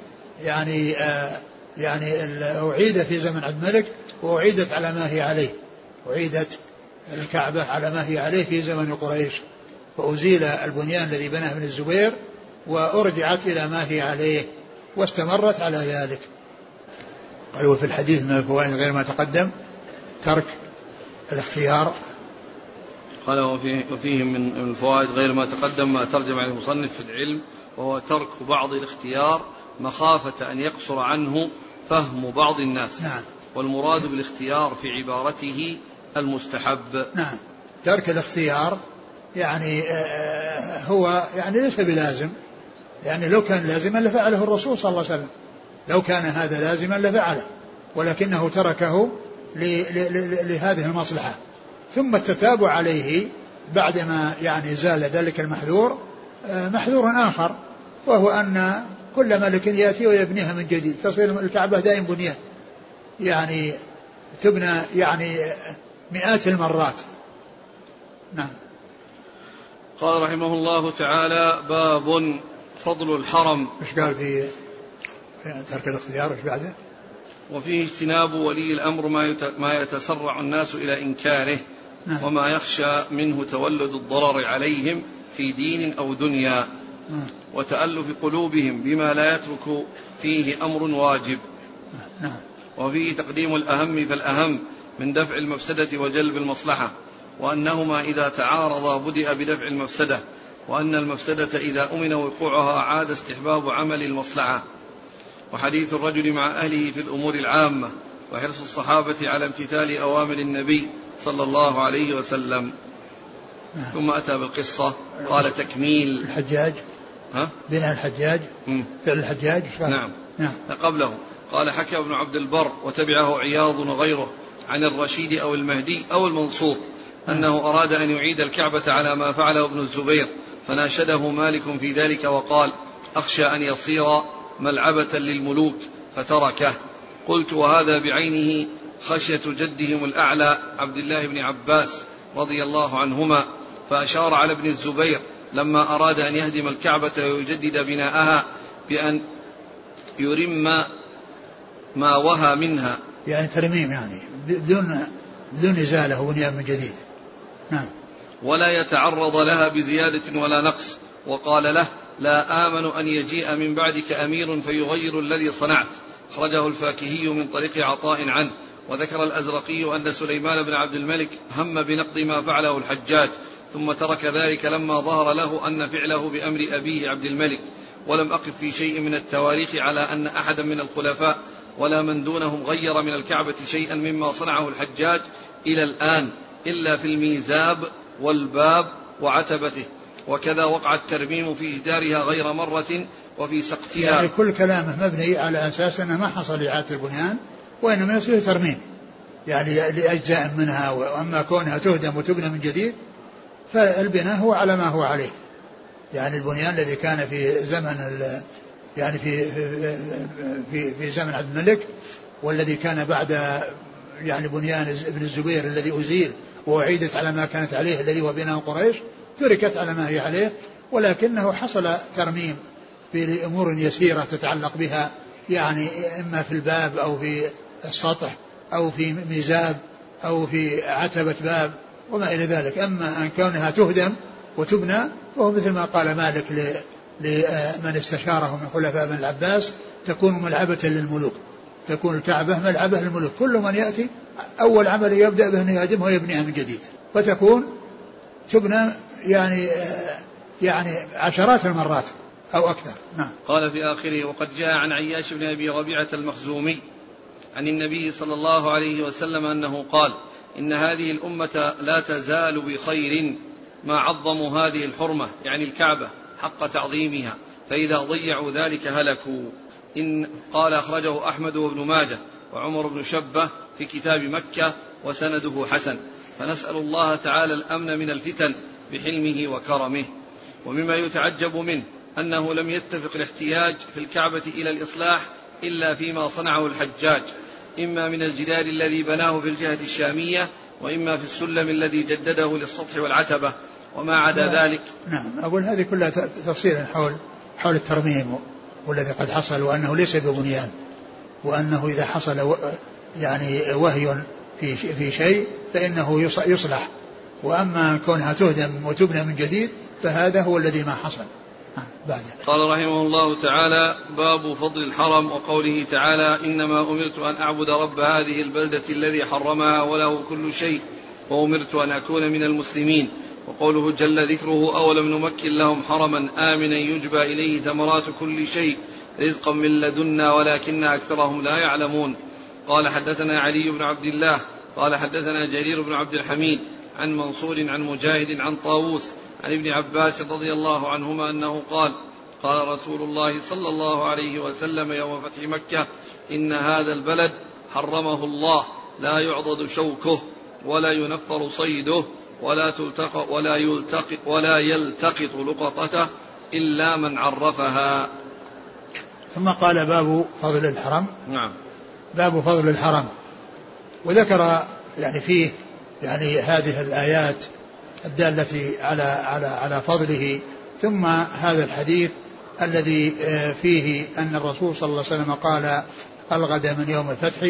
يعني آه يعني أعيد في زمن عبد الملك وأعيدت على ما هي عليه. أعيدت الكعبة على ما هي عليه في زمن قريش. فأزيل البنيان الذي بناه ابن الزبير وأرجعت إلى ما هي عليه واستمرت على ذلك. قال وفي الحديث من الفوائد غير ما تقدم ترك الاختيار. قال وفيه, وفيه من الفوائد غير ما تقدم ما ترجم عن المصنف في العلم وهو ترك بعض الاختيار مخافة أن يقصر عنه فهم بعض الناس. نعم. والمراد بالاختيار في عبارته المستحب. نعم. ترك الاختيار يعني آه، آه، هو يعني ليس بلازم. يعني لو كان لازما لفعله الرسول صلى الله عليه وسلم. لو كان هذا لازما لفعله. ولكنه تركه لهذه المصلحة. ثم التتابع عليه بعدما يعني زال ذلك المحذور آه، محذور آخر وهو أن كل ملك يأتي ويبنيها من جديد. تصير الكعبة دائم بنيان يعني تبنى يعني مئات المرات. نعم. قال رحمه الله تعالى باب فضل الحرم. إيش قال في ترك الاختيار؟ إيش بعده؟ وفيه اجتناب ولي الأمر ما ما يتسرع الناس إلى إنكاره نعم. وما يخشى منه تولد الضرر عليهم في دين أو دنيا. نعم. وتألف قلوبهم بما لا يترك فيه أمر واجب. نعم. وفيه تقديم الأهم فالأهم من دفع المفسدة وجلب المصلحة وأنهما إذا تعارضا بدأ بدفع المفسدة وأن المفسدة إذا أمن وقوعها عاد استحباب عمل المصلحة. وحديث الرجل مع أهله في الأمور العامة وحرص الصحابة على امتثال أوامر النبي صلى الله عليه وسلم. نعم. ثم أتى بالقصة قال تكميل. الحجاج. ها؟ بناء الحجاج مم. فعل الحجاج نعم نعم قبله قال حكى ابن عبد البر وتبعه عياض وغيره عن الرشيد أو المهدي أو المنصور نعم. أنه أراد أن يعيد الكعبة على ما فعله ابن الزبير فناشده مالك في ذلك وقال أخشى أن يصير ملعبة للملوك فتركه قلت وهذا بعينه خشية جدهم الأعلى عبد الله بن عباس رضي الله عنهما فأشار على ابن الزبير لما أراد أن يهدم الكعبة ويجدد بناءها بأن يرم ما وهى منها. يعني ترميم يعني بدون بدون إزالة وبنيان من جديد. نعم. ولا يتعرض لها بزيادة ولا نقص. وقال له لا آمن أن يجيء من بعدك أمير فيغير الذي صنعت. أخرجه الفاكهي من طريق عطاء عنه. وذكر الأزرقي أن سليمان بن عبد الملك هم بنقض ما فعله الحجاج. ثم ترك ذلك لما ظهر له أن فعله بأمر أبيه عبد الملك ولم أقف في شيء من التواريخ على أن أحدا من الخلفاء ولا من دونهم غير من الكعبة شيئا مما صنعه الحجاج إلى الآن إلا في الميزاب والباب وعتبته. وكذا وقع الترميم في جدارها غير مرة وفي سقفها. يعني كل كلامه مبني على أساس أنه ما حصل إعادة البنيان وإنما يصير ترميم. يعني لأجزاء منها وأما كونها تهدم وتبنى من جديد فالبناء هو على ما هو عليه. يعني البنيان الذي كان في زمن يعني في في في زمن عبد الملك والذي كان بعد يعني بنيان ابن الزبير الذي أزيل وأعيدت على ما كانت عليه الذي هو بناء قريش تركت على ما هي عليه ولكنه حصل ترميم في أمور يسيرة تتعلق بها يعني إما في الباب أو في السطح أو في ميزاب أو في عتبة باب. وما إلى ذلك. أما أن كونها تهدم وتبنى فهو مثل ما قال مالك لمن استشاره من خلفاء بن العباس تكون ملعبة للملوك. تكون الكعبة ملعبة للملوك. كل من يأتي أول عمل يبدأ به أنه يهدمها ويبنيها من جديد. فتكون تبنى يعني يعني عشرات المرات أو أكثر. نعم. قال في آخره وقد جاء عن عياش بن أبي ربيعة المخزومي عن النبي صلى الله عليه وسلم أنه قال إن هذه الأمة لا تزال بخير ما عظموا هذه الحرمة يعني الكعبة حق تعظيمها. فإذا ضيعوا ذلك هلكوا. إن قال أخرجه أحمد وابن ماجه وعمر بن شبة في كتاب مكة وسنده حسن. فنسأل الله تعالى الأمن من الفتن بحلمه وكرمه. ومما يتعجب منه أنه لم يتفق الاحتياج في الكعبة إلى الإصلاح إلا فيما صنعه الحجاج. إما من الجدار الذي بناه في الجهة الشامية وإما في السلم الذي جدده للسطح والعتبة وما عدا نعم. ذلك. نعم. أقول هذه كلها تفصيل حول حول الترميم والذي قد حصل وأنه ليس ببنيان وأنه إذا حصل يعني وهي في في شيء فإنه يصلح. وأما كونها تهدم وتبنى من جديد فهذا هو الذي ما حصل. بعده قال رحمه الله تعالى باب فضل الحرم وقوله تعالى إنما أمرت أن أعبد رب هذه البلدة الذي حرمها وله كل شيء وأمرت أن أكون من المسلمين. وقوله جل ذكره أولم نمكن لهم حرما آمنا يجبى إليه ثمرات كل شيء رزقا من لدنا ولكن أكثرهم لا يعلمون. قال حدثنا علي بن عبد الله قال حدثنا جرير بن عبد الحميد عن منصور عن مجاهد عن طاووس عن ابن عباس رضي الله عنهما أنه قال قال رسول الله صلى الله عليه وسلم يوم فتح مكة إن هذا البلد حرمه الله لا يعضد شوكه ولا ينفر صيده ولا تلتقط ولا يلتقط ولا يلتقط لقطته إلا من عرفها. ثم قال باب فضل الحرم. نعم. باب فضل الحرم وذكر يعني فيه يعني هذه الآيات الدالة على على على فضله. ثم هذا الحديث الذي آه، فيه أن الرسول صلى الله عليه وسلم قال الغد من يوم الفتح.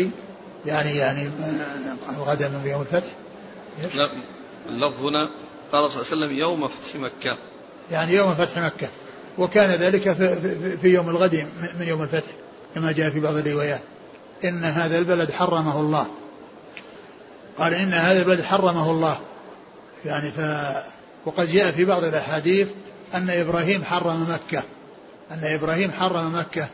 يعني يعني آه، الغد من يوم الفتح. اللفظ هنا قال صلى الله عليه وسلم يوم فتح مكة. يعني يوم فتح مكة. وكان ذلك في, في يوم الغد من يوم الفتح كما جاء في بعض الروايات. إن هذا البلد حرمه الله. قال إن هذا البلد حرمه الله. يعني ف وقد جاء في بعض الأحاديث أن إبراهيم حرم مكة أن إبراهيم حرم مكة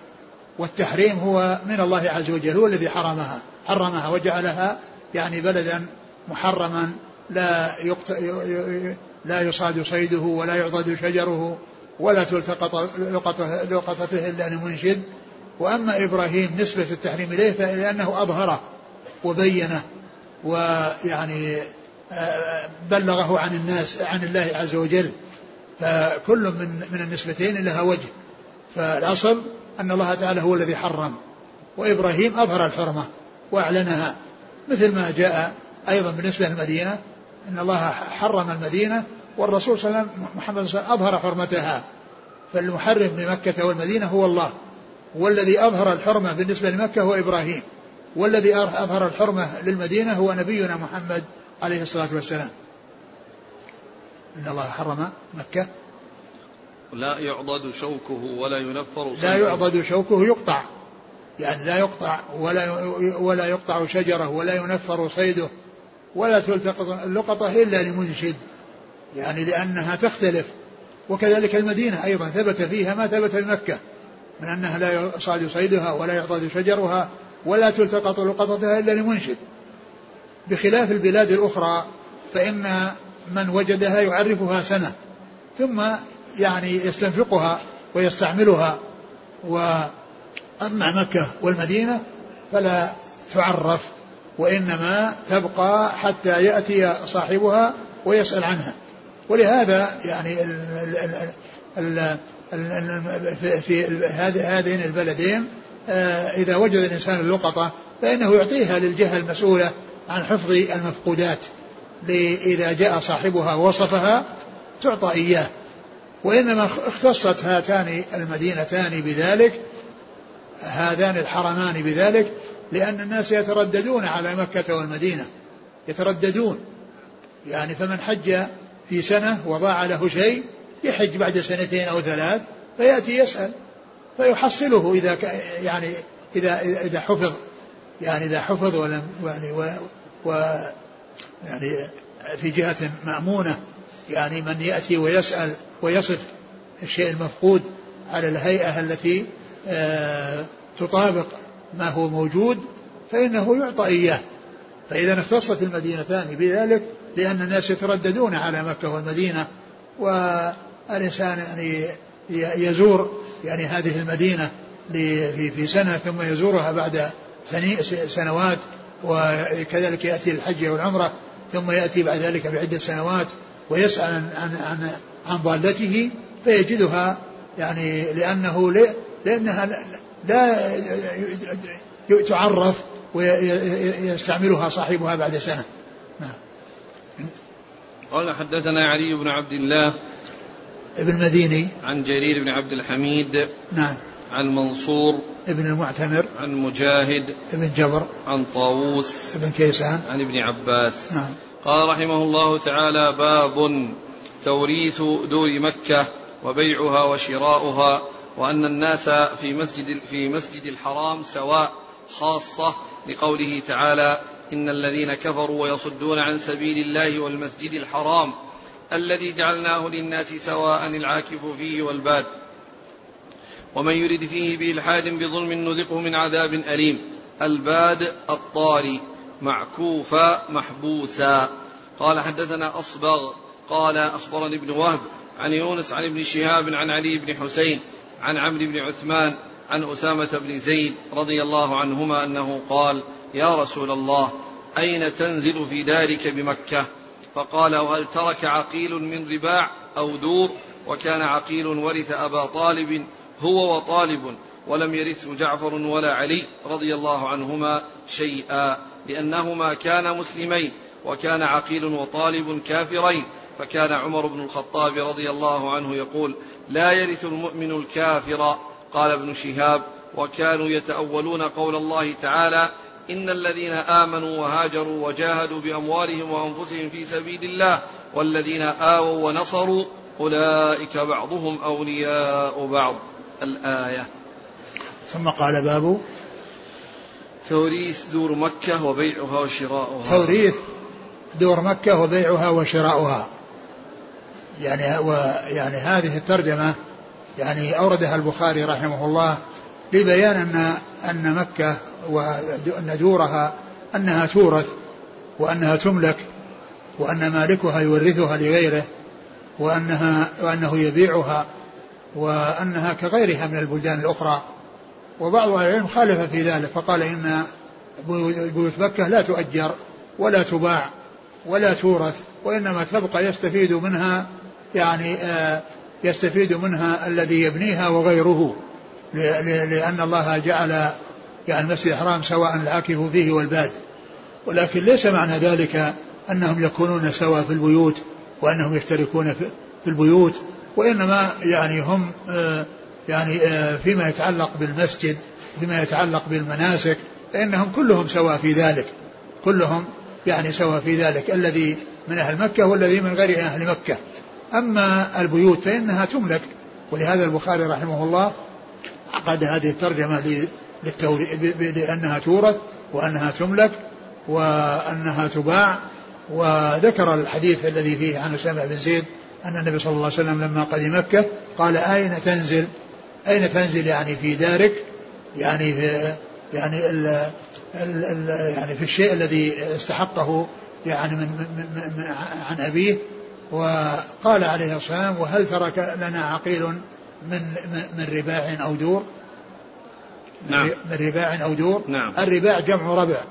والتحريم هو من الله عز وجل هو الذي حرمها حرمها وجعلها يعني بلدا محرما لا يقت... لا يصاد صيده ولا يعضد شجره ولا تلتقط فيه إلا لمنشد. وأما إبراهيم نسبة التحريم إليه فلأنه أظهره وبينه ويعني بلغه عن الناس عن الله عز وجل. فكل من من النسبتين لها وجه. فالأصل أن الله تعالى هو الذي حرم. وإبراهيم أظهر الحرمة وأعلنها. مثل ما جاء أيضا بالنسبة للمدينة إن الله حرم المدينة والرسول صلى الله عليه وسلم محمد صلى الله عليه وسلم أظهر حرمتها. فالمحرم بمكة والمدينة هو الله. والذي أظهر الحرمة بالنسبة لمكة هو إبراهيم. والذي أظهر الحرمة للمدينة هو نبينا محمد عليه الصلاة والسلام. إن الله حرم مكة. لا يعضد شوكه ولا ينفر لا يعضد شوكه يقطع. يعني لا يقطع ولا ولا يقطع شجرة ولا ينفر صيده ولا تلتقط اللقطة إلا لمنشد يعني لأنها تختلف. وكذلك المدينة أيضا ثبت فيها ما ثبت في مكة. من أنها لا يصاد صيدها ولا يعضد شجرها ولا تلتقط لقطتها إلا لمنشد بخلاف البلاد الأخرى فإن من وجدها يعرفها سنة ثم يعني يستنفقها ويستعملها وأما مكة والمدينة فلا تعرف وإنما تبقى حتى يأتي صاحبها ويسأل عنها. ولهذا يعني في هذين البلدين آه، إذا وجد الإنسان اللقطة فإنه يعطيها للجهة المسؤولة عن حفظ المفقودات إذا جاء صاحبها ووصفها تعطى إياه. وإنما اختصت هاتان المدينتان بذلك هذان الحرمان بذلك لأن الناس يترددون على مكة والمدينة. يترددون. يعني فمن حج في سنة وضاع له شيء يحج بعد سنتين أو ثلاث فيأتي يسأل فيحصله إذا يعني إذا إذا حفظ يعني إذا حفظ ولم يعني و, و يعني في جهة مأمونة يعني من يأتي ويسأل ويصف الشيء المفقود على الهيئة التي آه، تطابق ما هو موجود فإنه يعطى إياه. فإذا اختصت المدينتان بذلك لأن الناس يترددون على مكة والمدينة والإنسان يعني يزور يعني هذه المدينة في سنة ثم يزورها بعد سنوات وكذلك يأتي الحج والعمرة ثم يأتي بعد ذلك بعدة سنوات ويسأل عن عن عن, عن ضالته فيجدها يعني لأنه لأنها لا تعرف ويستعملها صاحبها بعد سنة. نعم. قال حدثنا علي بن عبد الله ابن مديني عن جرير بن عبد الحميد نعم. عن منصور ابن المعتمر عن مجاهد ابن جبر عن طاووس ابن كيسان. عن ابن عباس. نعم. قال رحمه الله تعالى باب توريث دور مكة وبيعها وشراؤها وأن الناس في مسجد في مسجد الحرام سواء خاصة لقوله تعالى إن الذين كفروا ويصدون عن سبيل الله والمسجد الحرام الذي جعلناه للناس سواء العاكف فيه والباد. ومن يرد فيه بإلحاد بظلم نذقه من عذاب أليم. الباد الطاري معكوفا محبوسا. قال حدثنا أصبغ قال أخبرني ابن وهب عن يونس عن ابن شهاب عن علي بن حسين عن عمرو بن عثمان عن أسامة بن زيد رضي الله عنهما أنه قال يا رسول الله أين تنزل في دارك بمكة؟ فقال وهل ترك عقيل من رباع أو دور؟ وكان عقيل ورث أبا طالب هو وطالب ولم يرثه جعفر ولا علي رضي الله عنهما شيئا لأنهما كانا مسلمين وكان عقيل وطالب كافرين. فكان عمر بن الخطاب رضي الله عنه يقول لا يرث المؤمن الكافر قال ابن شهاب وكانوا يتأولون قول الله تعالى إن الذين آمنوا وهاجروا وجاهدوا بأموالهم وأنفسهم في سبيل الله والذين آووا ونصروا أولئك بعضهم أولياء بعض. الآية. ثم قال باب توريث دور مكة وبيعها وشراؤها. توريث دور مكة وبيعها وشراؤها. يعني ويعني هذه الترجمة يعني أوردها البخاري رحمه الله لبيان أن أن مكة وأن دورها أنها تورث وأنها تملك وأن مالكها يورثها لغيره وأنها وأنه يبيعها وأنها كغيرها من البلدان الأخرى وبعض أهل العلم خالف في ذلك فقال إن بيوت مكة لا تؤجر ولا تباع ولا تورث وإنما تبقى يستفيد منها يعني آه يستفيد منها الذي يبنيها وغيره لأن الله جعل يعني المسجد الحرام سواء العاكف فيه والباد. ولكن ليس معنى ذلك أنهم يكونون سواء في البيوت وأنهم يشتركون في البيوت. وإنما يعني هم آه، يعني آه، فيما يتعلق بالمسجد فيما يتعلق بالمناسك فإنهم كلهم سواء في ذلك كلهم يعني سواء في ذلك الذي من أهل مكة والذي من غير أهل مكة. أما البيوت فإنها تملك ولهذا البخاري رحمه الله عقد هذه الترجمة لأنها تورث وأنها تملك وأنها تباع وذكر الحديث الذي فيه عن أسامة بن زيد أن النبي صلى الله عليه وسلم لما قدم مكة قال أين تنزل أين تنزل يعني في دارك يعني في يعني ال ال ال يعني في الشيء الذي استحقه يعني من, من, من عن أبيه. وقال عليه الصلاة والسلام وهل ترك لنا عقيل من من رباع أو دور؟ نعم. من رباع أو دور؟ نعم. الرباع جمع ربع.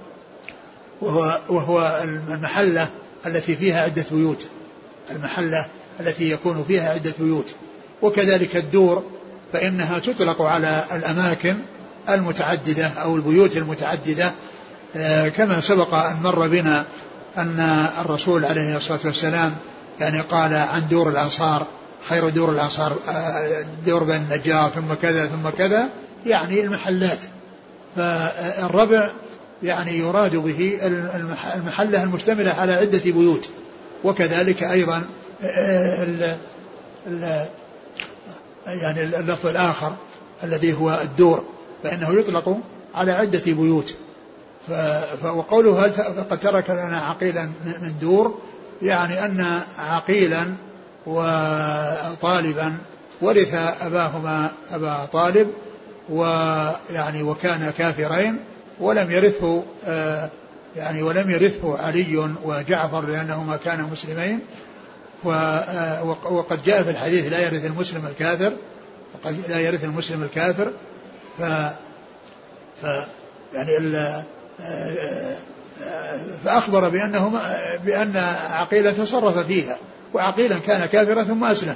وهو وهو المحلة التي فيها عدة بيوت. المحلة التي يكون فيها عدة بيوت. وكذلك الدور فإنها تطلق على الأماكن المتعددة أو البيوت المتعددة آه، كما سبق أن مر بنا أن الرسول عليه الصلاة والسلام يعني قال عن دور الأنصار خير دور الأنصار آه، دور بن النجار ثم كذا ثم كذا يعني المحلات. فالربع يعني يراد به المحلة المشتملة على عدة بيوت. وكذلك أيضا ال ال يعني اللفظ الآخر الذي هو الدور فإنه يطلق على عدة بيوت. وقوله فقد ترك لنا عقيلا من دور يعني أن عقيلا وطالبا ورث أباهما أبا طالب ويعني وكان كافرين ولم يرثه آه، يعني ولم يرثه علي وجعفر لأنهما كانا مسلمين. وقد جاء في الحديث لا يرث المسلم الكافر وقد لا يرث المسلم الكافر ف, ف يعني ال آه، فأخبر بأنه بأن عقيلا تصرف فيها وعقيلا كان كافرا ثم أسلم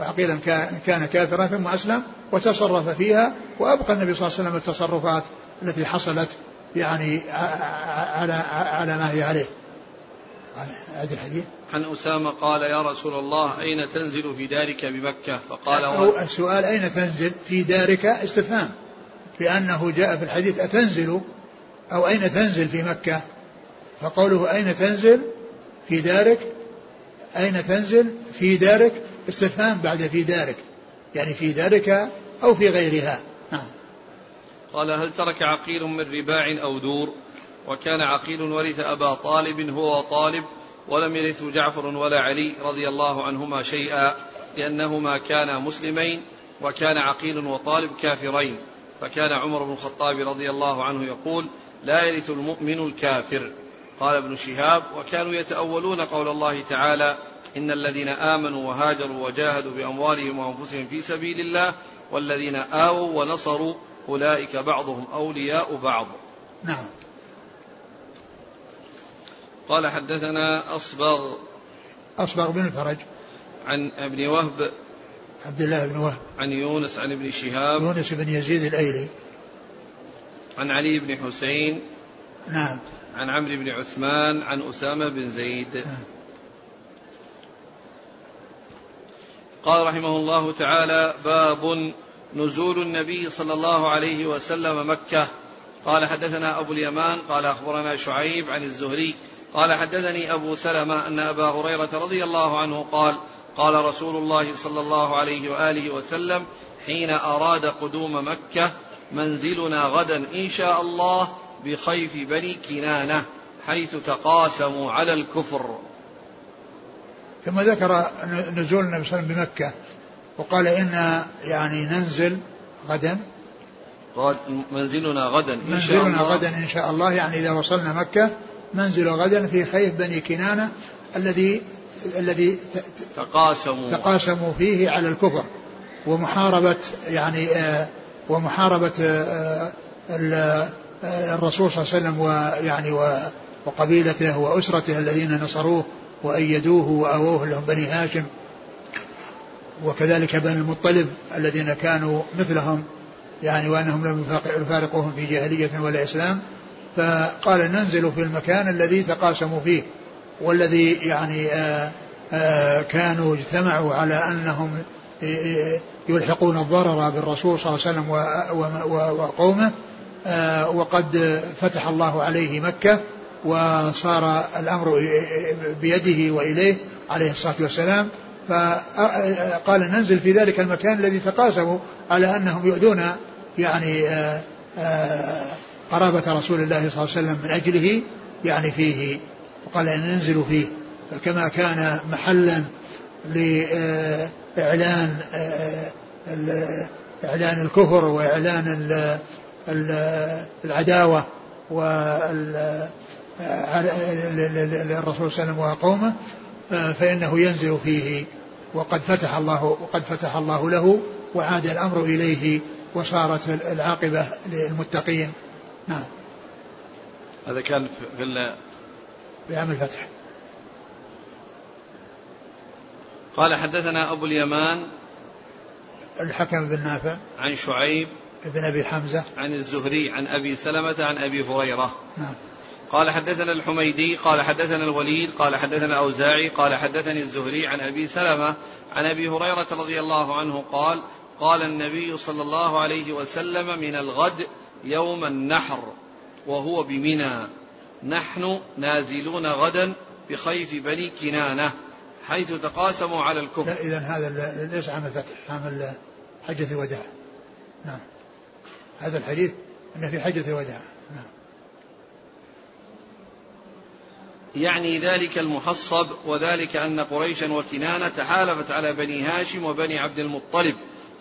وعقيلا كان كافرا ثم أسلم وتصرف فيها وأبقى النبي صلى الله عليه وسلم التصرفات التي حصلت يعني على على ما هي عليه. أعد الحديث. عن أسامة قال يا رسول الله أين تنزل في دارك بمكة؟ فقال أو السؤال أين تنزل في دارك؟ استفهام. بأنه جاء في الحديث أتنزل؟ أو أين تنزل في مكة؟ فقوله أين تنزل في دارك؟ أين تنزل في دارك؟ استفهام بعد في دارك. يعني في دارك أو في غيرها. نعم. قال هل ترك عقيل من رباع أو دور؟ وكان عقيل ورث أبا طالب هو طالب ولم يرثه جعفر ولا علي رضي الله عنهما شيئا لأنهما كانا مسلمين وكان عقيل وطالب كافرين. فكان عمر بن الخطاب رضي الله عنه يقول لا يرث المؤمن الكافر قال ابن شهاب وكانوا يتأولون قول الله تعالى إن الذين آمنوا وهاجروا وجاهدوا بأموالهم وأنفسهم في سبيل الله والذين آووا ونصروا أولئك بعضهم أولياء بعض نعم. قال حدثنا أصبغ. أصبغ بن الفرج. عن أبن وهب. عبد الله بن وهب. عن يونس عن ابن شهاب. يونس بن يزيد الأيلي. عن علي بن حسين. نعم. عن عمرو بن عثمان. عن أسامة بن زيد. نعم. قال رحمه الله تعالى باب نزول النبي صلى الله عليه وسلم مكة. قال حدثنا أبو اليمان. قال أخبرنا شعيب عن الزهري. قال حدثني أبو سلمة أن أبا هريرة رضي الله عنه قال قال رسول الله صلى الله عليه وآله وسلم حين أراد قدوم مكة منزلنا غدا إن شاء الله بخيف بني كنانة حيث تقاسموا على الكفر. ثم ذكر نزول النبي صلى الله عليه وسلم بمكة وقال إن يعني ننزل غدا. منزلنا غدا إن شاء الله. منزلنا غدا إن شاء الله يعني إذا وصلنا مكة منزل غدا في خيف بني كنانة الذي الذي تقاسموا. تقاسموا فيه على الكفر. ومحاربة يعني آه ومحاربة آه, آه، الرسول صلى الله عليه وسلم ويعني وقبيلته وأسرته الذين نصروه وأيدوه وأووه لهم بني هاشم. وكذلك بني المطلب الذين كانوا مثلهم يعني وأنهم لم يفارقوهم في جاهلية ولا إسلام. فقال ننزل في المكان الذي تقاسموا فيه والذي يعني آآ آآ كانوا اجتمعوا على أنهم يلحقون الضرر بالرسول صلى الله عليه وسلم وقومه وقد فتح الله عليه مكة وصار الأمر بيده وإليه عليه الصلاة والسلام. فقال ننزل في ذلك المكان الذي تقاسموا على أنهم يؤذون يعني آه، آه، قرابة رسول الله صلى الله عليه وسلم من أجله يعني فيه وقال أن ننزل فيه. فكما كان محلا لإعلان إعلان الكفر وإعلان العداوة للرسول صلى الله عليه وسلم وقومه فإنه ينزل فيه. وقد فتح الله وقد فتح الله له وعاد الأمر إليه وصارت العاقبة للمتقين. نعم. هذا كان في في عام الفتح. قال حدثنا أبو اليمان الحكم بن نافع. عن شعيب بن أبي حمزة. عن الزهري عن أبي سلمة عن أبي هريرة. نعم. قال حدثنا الحميدي قال حدثنا الوليد قال حدثنا أوزاعي قال حدثني الزهري عن أبي سلمة عن أبي هريرة رضي الله عنه قال قال النبي صلى الله عليه وسلم من الغد يوم النحر وهو بمنى. نحن نازلون غدا بخيف بني كنانة حيث تقاسموا على الكفر. إذا هذا ليس عام الفتح عام حجة الوداع. نعم. هذا الحديث أنه في حجة الوداع. نعم. يعني ذلك المحصب وذلك أن قريشا وكنانة تحالفت على بني هاشم وبني عبد المطلب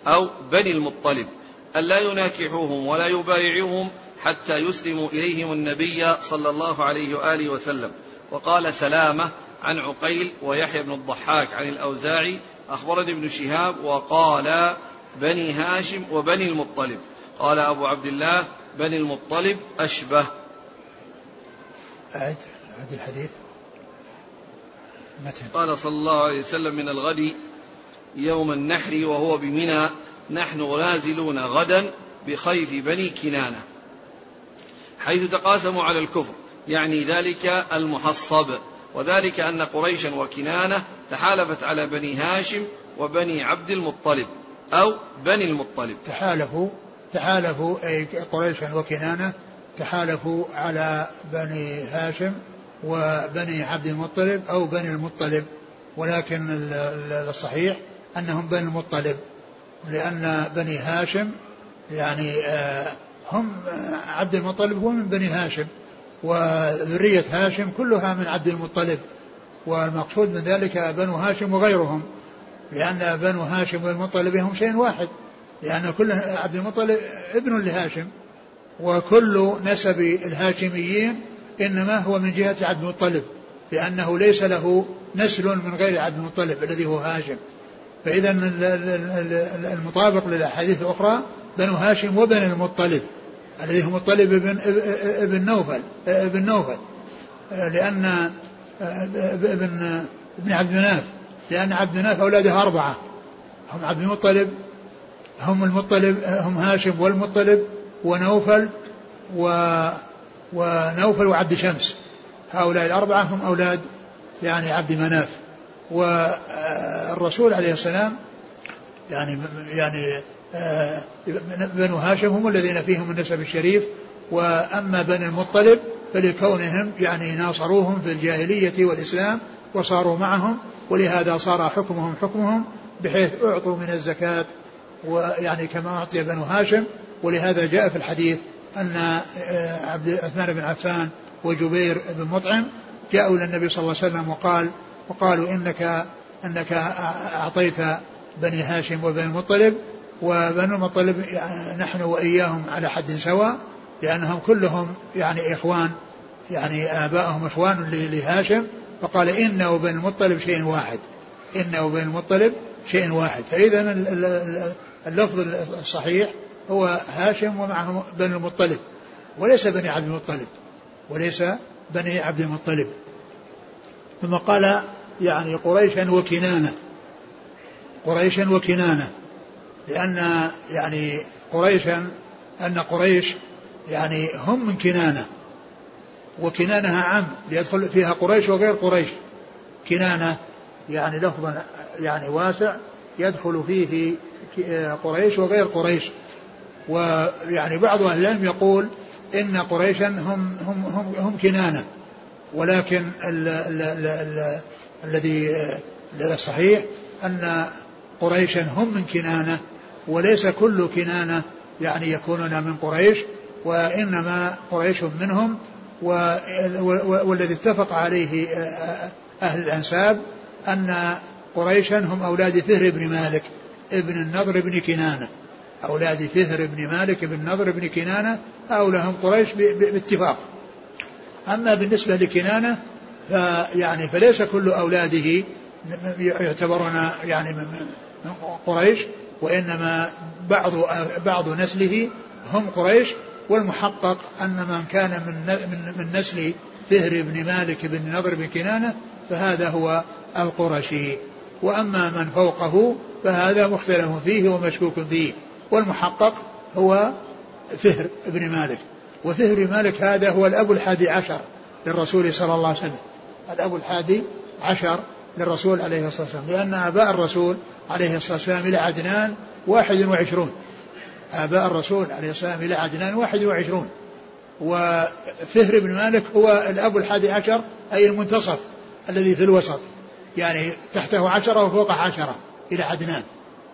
أو بني المطلب. ألا يناكحوهم ولا يبايعوهم حتى يسلموا إليهم النبي صلى الله عليه وآله وسلم. وقال سلامة عن عقيل ويحيى بن الضحاك عن الأوزاعي أخبرني ابن شهاب وقال بني هاشم وبني المطلب. قال أبو عبد الله بني المطلب أشبه. أعد أعد الحديث. متن قال صلى الله عليه وسلم من الغد يوم النحر وهو بمنى. نحن نازلون غدا بخيف بني كنانة حيث تقاسموا على الكفر يعني ذلك المحصب وذلك أن قريشا وكنانة تحالفت على بني هاشم وبني عبد المطلب أو بني المطلب. تحالفوا تحالفوا أي قريشا وكنانة تحالفوا على بني هاشم وبني عبد المطلب أو بني المطلب ولكن الصحيح أنهم بني المطلب. لأن بني هاشم يعني آه، هم عبد المطلب هو من بني هاشم وذرية هاشم كلها من عبد المطلب والمقصود من ذلك بنو هاشم وغيرهم لأن بنو هاشم والمطلب هم شيء واحد لأن كل عبد المطلب ابن لهاشم وكل نسب الهاشميين إنما هو من جهة عبد المطلب لأنه ليس له نسل من غير عبد المطلب الذي هو هاشم. فإذا المطابق للأحاديث الأخرى بنو هاشم وبن المطلب الذي هو مطلب ابن ابن نوفل ابن نوفل. لأن ابن ابن عبد مناف لأن عبد مناف أولاده أربعة. هم عبد المطلب هم المطلب هم هاشم والمطلب ونوفل و ونوفل وعبد شمس. هؤلاء الأربعة هم أولاد يعني عبد مناف. والرسول عليه السلام يعني يعني آه، بنو هاشم هم الذين فيهم النسب الشريف وأما بني المطلب فلكونهم يعني ناصروهم في الجاهلية والإسلام وصاروا معهم ولهذا صار حكمهم حكمهم بحيث أعطوا من الزكاة ويعني كما أعطي بنو هاشم. ولهذا جاء في الحديث أن آه، عبد عثمان بن عفان وجبير بن مطعم جاءوا إلى النبي صلى الله عليه وسلم وقال وقالوا انك إنك أعطيت بني هاشم وبني المطلب وبنو المطلب نحن وإياهم على حد سواء لأنهم كلهم يعني إخوان يعني ابائهم إخوان لهاشم فقال ان وبن المطلب شيء واحد. ان وبن المطلب شيء واحد. فإذا اللفظ الصحيح هو هاشم ومعه بني المطلب وليس بني عبد المطلب وليس بني عبد المطلب. ثم قال يعني قريشا وكنانة. قريشا وكنانة. لأن يعني قريشا أن قريش يعني هم من كنانة. وكنانة عام ليدخل فيها قريش وغير قريش. كنانة يعني لفظ يعني واسع يدخل فيه قريش وغير قريش. ويعني بعض أهل العلم يقول إن قريشا هم هم هم, هم كنانة. ولكن ال ال ال ال الذي الصحيح أن قريشا هم من كنانة وليس كل كنانة يعني يكونون من قريش وإنما قريش منهم والذي اتفق عليه أهل الأنساب أن قريشا هم أولاد فهر بن مالك ابن النضر بن كنانة. أولاد فهر بن مالك بن النضر بن كنانة هؤلاء هم قريش باتفاق. أما بالنسبة لكنانة فيعني فليس كل أولاده يعتبرون يعني من قريش وإنما بعض بعض نسله هم قريش والمحقق أن من كان من من نسل فهر بن مالك بن نضر بن كنانة فهذا هو القرشي. وأما من فوقه فهذا مختلف فيه ومشكوك فيه والمحقق هو فهر بن مالك. وفهر مالك هذا هو الأب الحادي عشر للرسول صلى الله عليه وسلم. الأب الحادي عشر للرسول عليه الصلاة والسلام. لأن آباء الرسول عليه الصلاة والسلام إلى عدنان واحد وعشرون. آباء الرسول عليه الصلاة والسلام إلى عدنان واحد وعشرون. وفهر بن مالك هو الأب الحادي عشر أي المنتصف الذي في الوسط. يعني تحته عشرة وفوقه عشرة إلى عدنان.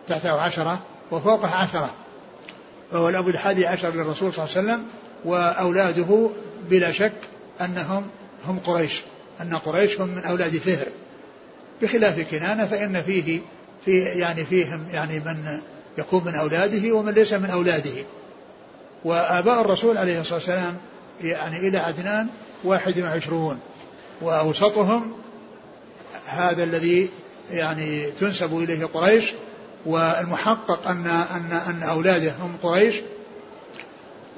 تحته عشرة وفوقه عشرة. فهو الأب الحادي عشر للرسول صلى الله عليه وسلم. وأولاده بلا شك أنهم هم قريش أن قريش هم من أولاد فهر. بخلاف كنانة فإن فيه في يعني فيهم يعني من يكون من أولاده ومن ليس من أولاده. وآباء الرسول عليه الصلاة والسلام يعني إلى عدنان واحد وعشرون وأوسطهم هذا الذي يعني تنسب إليه قريش والمحقق أن أن أن أولاده هم قريش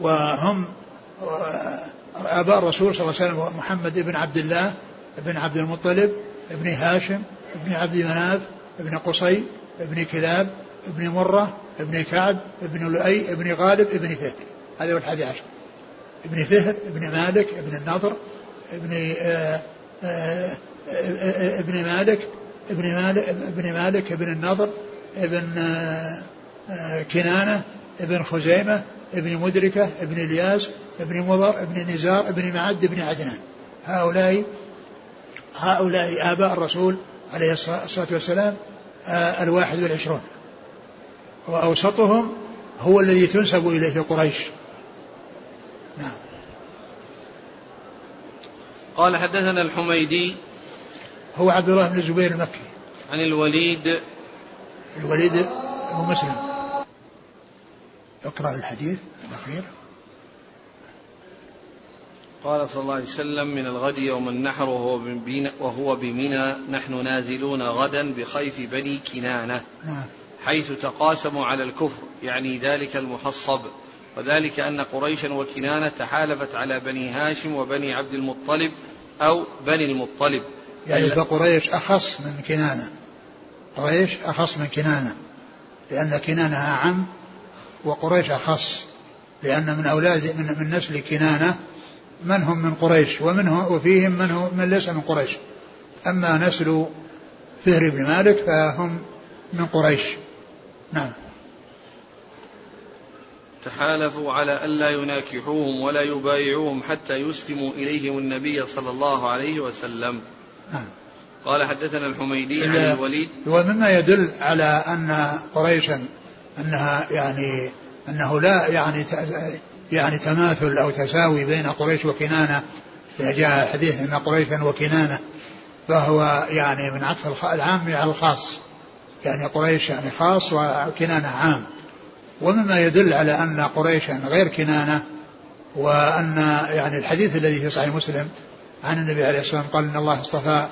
وهم آباء الرسول صلى الله عليه وسلم محمد بن عبد الله بن عبد المطلب ابن هاشم ابن عبد مناف ابن قصي ابن كلاب ابن مرة ابن كعب ابن لؤي ابن غالب ابن فهر هذا هو الحادي عشر. ابن فهر ابن مالك ابن النضر ابن ابن مالك ابن مالك ابن مالك ابن النضر ابن آه، كنانة ابن خزيمة ابن مدركة ابن الياس ابن مضر ابن نزار ابن معد ابن عدنان. هؤلاء هؤلاء آباء الرسول عليه الصلاة والسلام الواحد والعشرون. وأوسطهم هو الذي تنسب إليه قريش. نعم. قال حدثنا الحميدي هو عبد الله بن الزبير المكي. عن الوليد الوليد بن مسلم. اقرأ الحديث الأخير. قال صلى الله عليه وسلم من الغد يوم النحر وهو بمنى, وهو بمنى نحن نازلون غدا بخيف بني كنانة نعم. حيث تقاسموا على الكفر يعني ذلك المحصب. وذلك أن قريشا وكنانة تحالفت على بني هاشم وبني عبد المطلب أو بني المطلب. يعني فقريش أخص من كنانة قريش أخص من كنانة لأن كنانة أعم وقريش أخص لأن من أولاد من, من نسل كنانة من هم من قريش ومنه وفيهم من هو من ليس من قريش. أما نسل فهر بن مالك فهم من قريش. نعم. تحالفوا على ألا يناكحوهم ولا يبايعوهم حتى يسلموا إليهم النبي صلى الله عليه وسلم. نعم. قال حدثنا الحميدي عن الوليد. ومما يدل على أن قريشا أنها يعني أنه لا يعني يعني تماثل أو تساوي بين قريش وكنانة. جاء حديث أن قريشا وكنانة فهو يعني من عطف العام على الخاص. يعني قريش يعني خاص وكنانة عام. ومما يدل على أن قريشا غير كنانة وأن يعني الحديث الذي في صحيح مسلم عن النبي عليه الصلاة والسلام قال إن الله اصطفى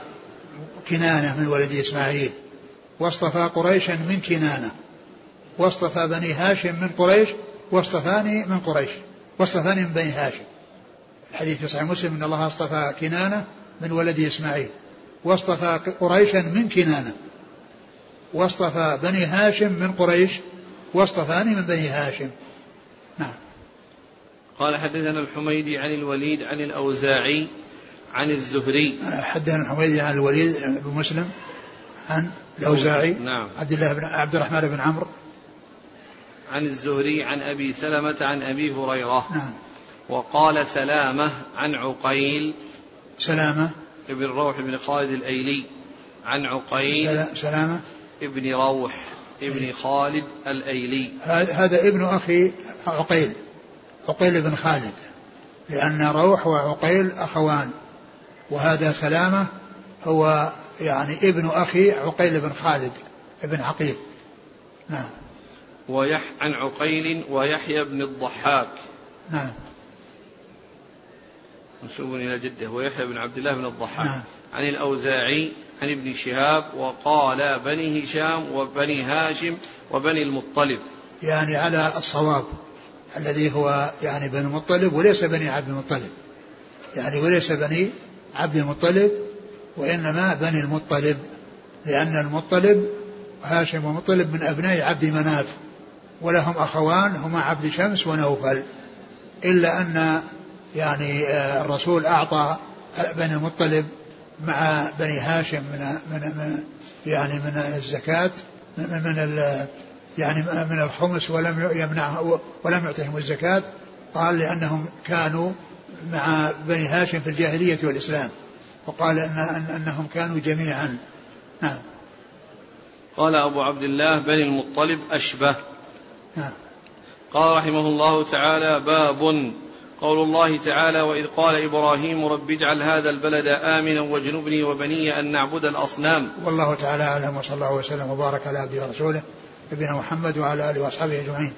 كنانة من ولد إسماعيل واصطفى قريشا من كنانة. واصطفى بني هاشم من قريش واصطفاني من قريش واصطفاني من بني هاشم. الحديث في صحيح مسلم إن الله اصطفى كنانة من ولد إسماعيل واصطفى قريشا من كنانة واصطفى بني هاشم من قريش واصطفاني من بني هاشم. نعم. قال حدثنا الحميدي عن الوليد عن الأوزاعي عن الزهري. حدثنا الحميدي عن الوليد بن مسلم عن الأوزاعي نعم. عبد الله بن عبد الرحمن بن عمرو عن الزهري عن أبي سلمة عن أبي هريرة. نعم. وقال سلامة عن عقيل سلامة. ابن روح بن خالد الأيلي عن عقيل سلامة. ابن روح ابن خالد الأيلي. هذا ابن أخي عقيل عقيل بن خالد لأن روح وعقيل أخوان. وهذا سلامة هو يعني ابن أخي عقيل بن خالد ابن عقيل. نعم. ويح عن عقيل ويحيى بن الضحاك. نعم. منسوب إلى جدة ويحيى بن عبد الله بن الضحاك. نعم. عن الأوزاعي عن ابن شهاب وقال بني هشام وبني هاشم وبني المطلب. يعني على الصواب الذي هو يعني بني المطلب وليس بني عبد المطلب. يعني وليس بني عبد المطلب وإنما بني المطلب لأن المطلب هاشم ومطلب من أبناء عبد مناف. ولهم أخوان هما عبد شمس ونوفل. إلا أن يعني آه، الرسول أعطى بني المطلب مع بني هاشم من من, يعني من الزكاة من, من يعني من الخمس ولم يمنع ولم يعطيهم الزكاة. قال لأنهم كانوا مع بني هاشم في الجاهلية والإسلام. وقال إن أنهم كانوا جميعا. نعم. قال أبو عبد الله بني المطلب أشبه. نعم. قال رحمه الله تعالى باب قول الله تعالى وإذ قال إبراهيم رب اجعل هذا البلد آمنا واجنبني وبني أن نعبد الأصنام. والله تعالى أعلم وصلى الله وسلم وبارك على عبده ورسوله نبينا محمد وعلى آله وأصحابه أجمعين.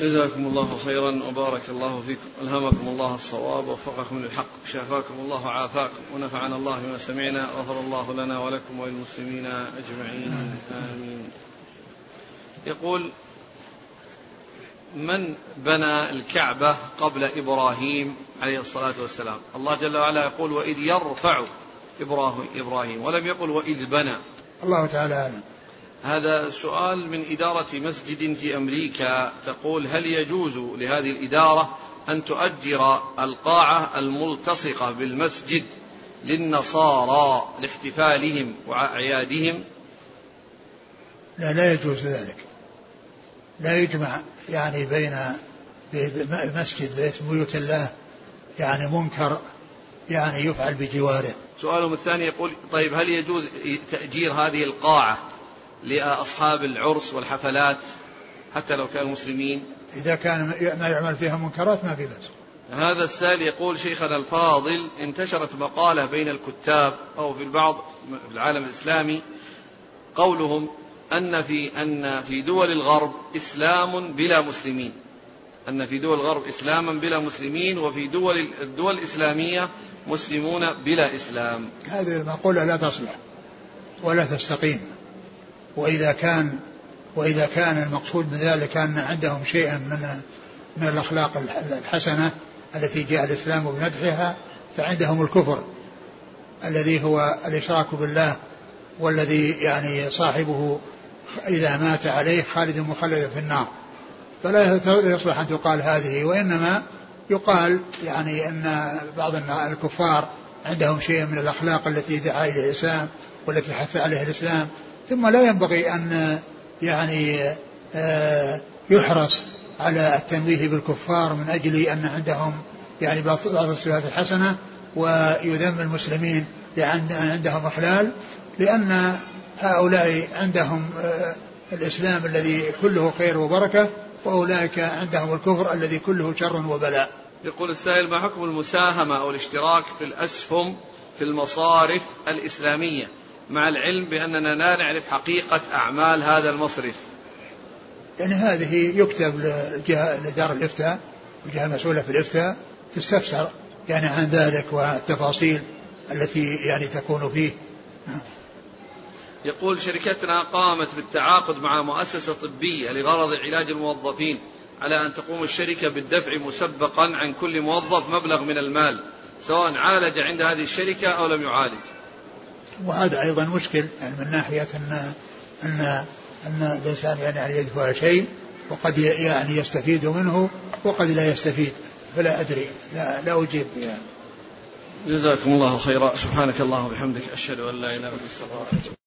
جزاكم الله خيرا وبارك الله فيكم. ألهمكم الله الصواب ووفقكم للحق شافاكم الله وعافاكم ونفعنا الله بما سمعنا غفر الله لنا ولكم وللمسلمين أجمعين. آمين. يقول من بنى الكعبة قبل إبراهيم عليه الصلاة والسلام؟ الله جل وعلا يقول وإذ يرفع إبراهيم ولم يقل وإذ بنى. الله تعالى أعلم. هذا سؤال من إدارة مسجد في أمريكا تقول هل يجوز لهذه الإدارة أن تؤجر القاعة الملتصقة بالمسجد للنصارى لاحتفالهم وأعيادهم؟ لا لا يجوز ذلك. لا يجمع يعني بين مسجد بيت بيوت الله يعني منكر يعني يفعل بجواره. سؤالهم الثاني يقول طيب هل يجوز تأجير هذه القاعة لأصحاب العرس والحفلات حتى لو كانوا مسلمين؟ إذا كان ما يعمل فيها منكرات ما في بأس. هذا السائل يقول شيخنا الفاضل انتشرت مقالة بين الكتاب أو في البعض في العالم الإسلامي قولهم أن في أن في دول الغرب إسلام بلا مسلمين. أن في دول الغرب إسلاما بلا مسلمين وفي دول الدول الإسلامية مسلمون بلا إسلام. هذه المقولة لا تصلح ولا تستقيم. وإذا كان وإذا كان المقصود من ذلك أن عندهم شيئا من من الأخلاق الحسنة التي جاء الإسلام بمدحها فعندهم الكفر الذي هو الإشراك بالله والذي يعني صاحبه إذا مات عليه خالد مخلد في النار. فلا يصلح أن تقال هذه وإنما يقال يعني أن بعض الكفار عندهم شيء من الأخلاق التي دعا إليها الإسلام والتي حث عليها الإسلام. ثم لا ينبغي أن يعني آه، يحرص على التنويه بالكفار من أجل أن عندهم يعني بعض الصفات الحسنة ويذم المسلمين لأن عندهم إخلال لأن هؤلاء عندهم آه، الإسلام الذي كله خير وبركة وأولئك عندهم الكفر الذي كله شر وبلاء. يقول السائل ما حكم المساهمة أو الاشتراك في الأسهم في المصارف الإسلامية؟ مع العلم بأننا لا نعرف حقيقة أعمال هذا المصرف. يعني هذه يكتب لدار الإفتاء الجهة المسؤولة في الإفتاء تستفسر يعني عن ذلك والتفاصيل التي يعني تكون فيه. يقول شركتنا قامت بالتعاقد مع مؤسسة طبية لغرض علاج الموظفين على أن تقوم الشركة بالدفع مسبقا عن كل موظف مبلغ من المال سواء عالج عند هذه الشركة أو لم يعالج. وهذا أيضا مشكل يعني من ناحية أن أن أن الإنسان يعني يدفع شيء وقد يعني يستفيد منه وقد لا يستفيد. فلا أدري لا, لا أجيب. يعني جزاكم الله خيرا. سبحانك اللهم وبحمدك أشهد أن لا إله إلا أنت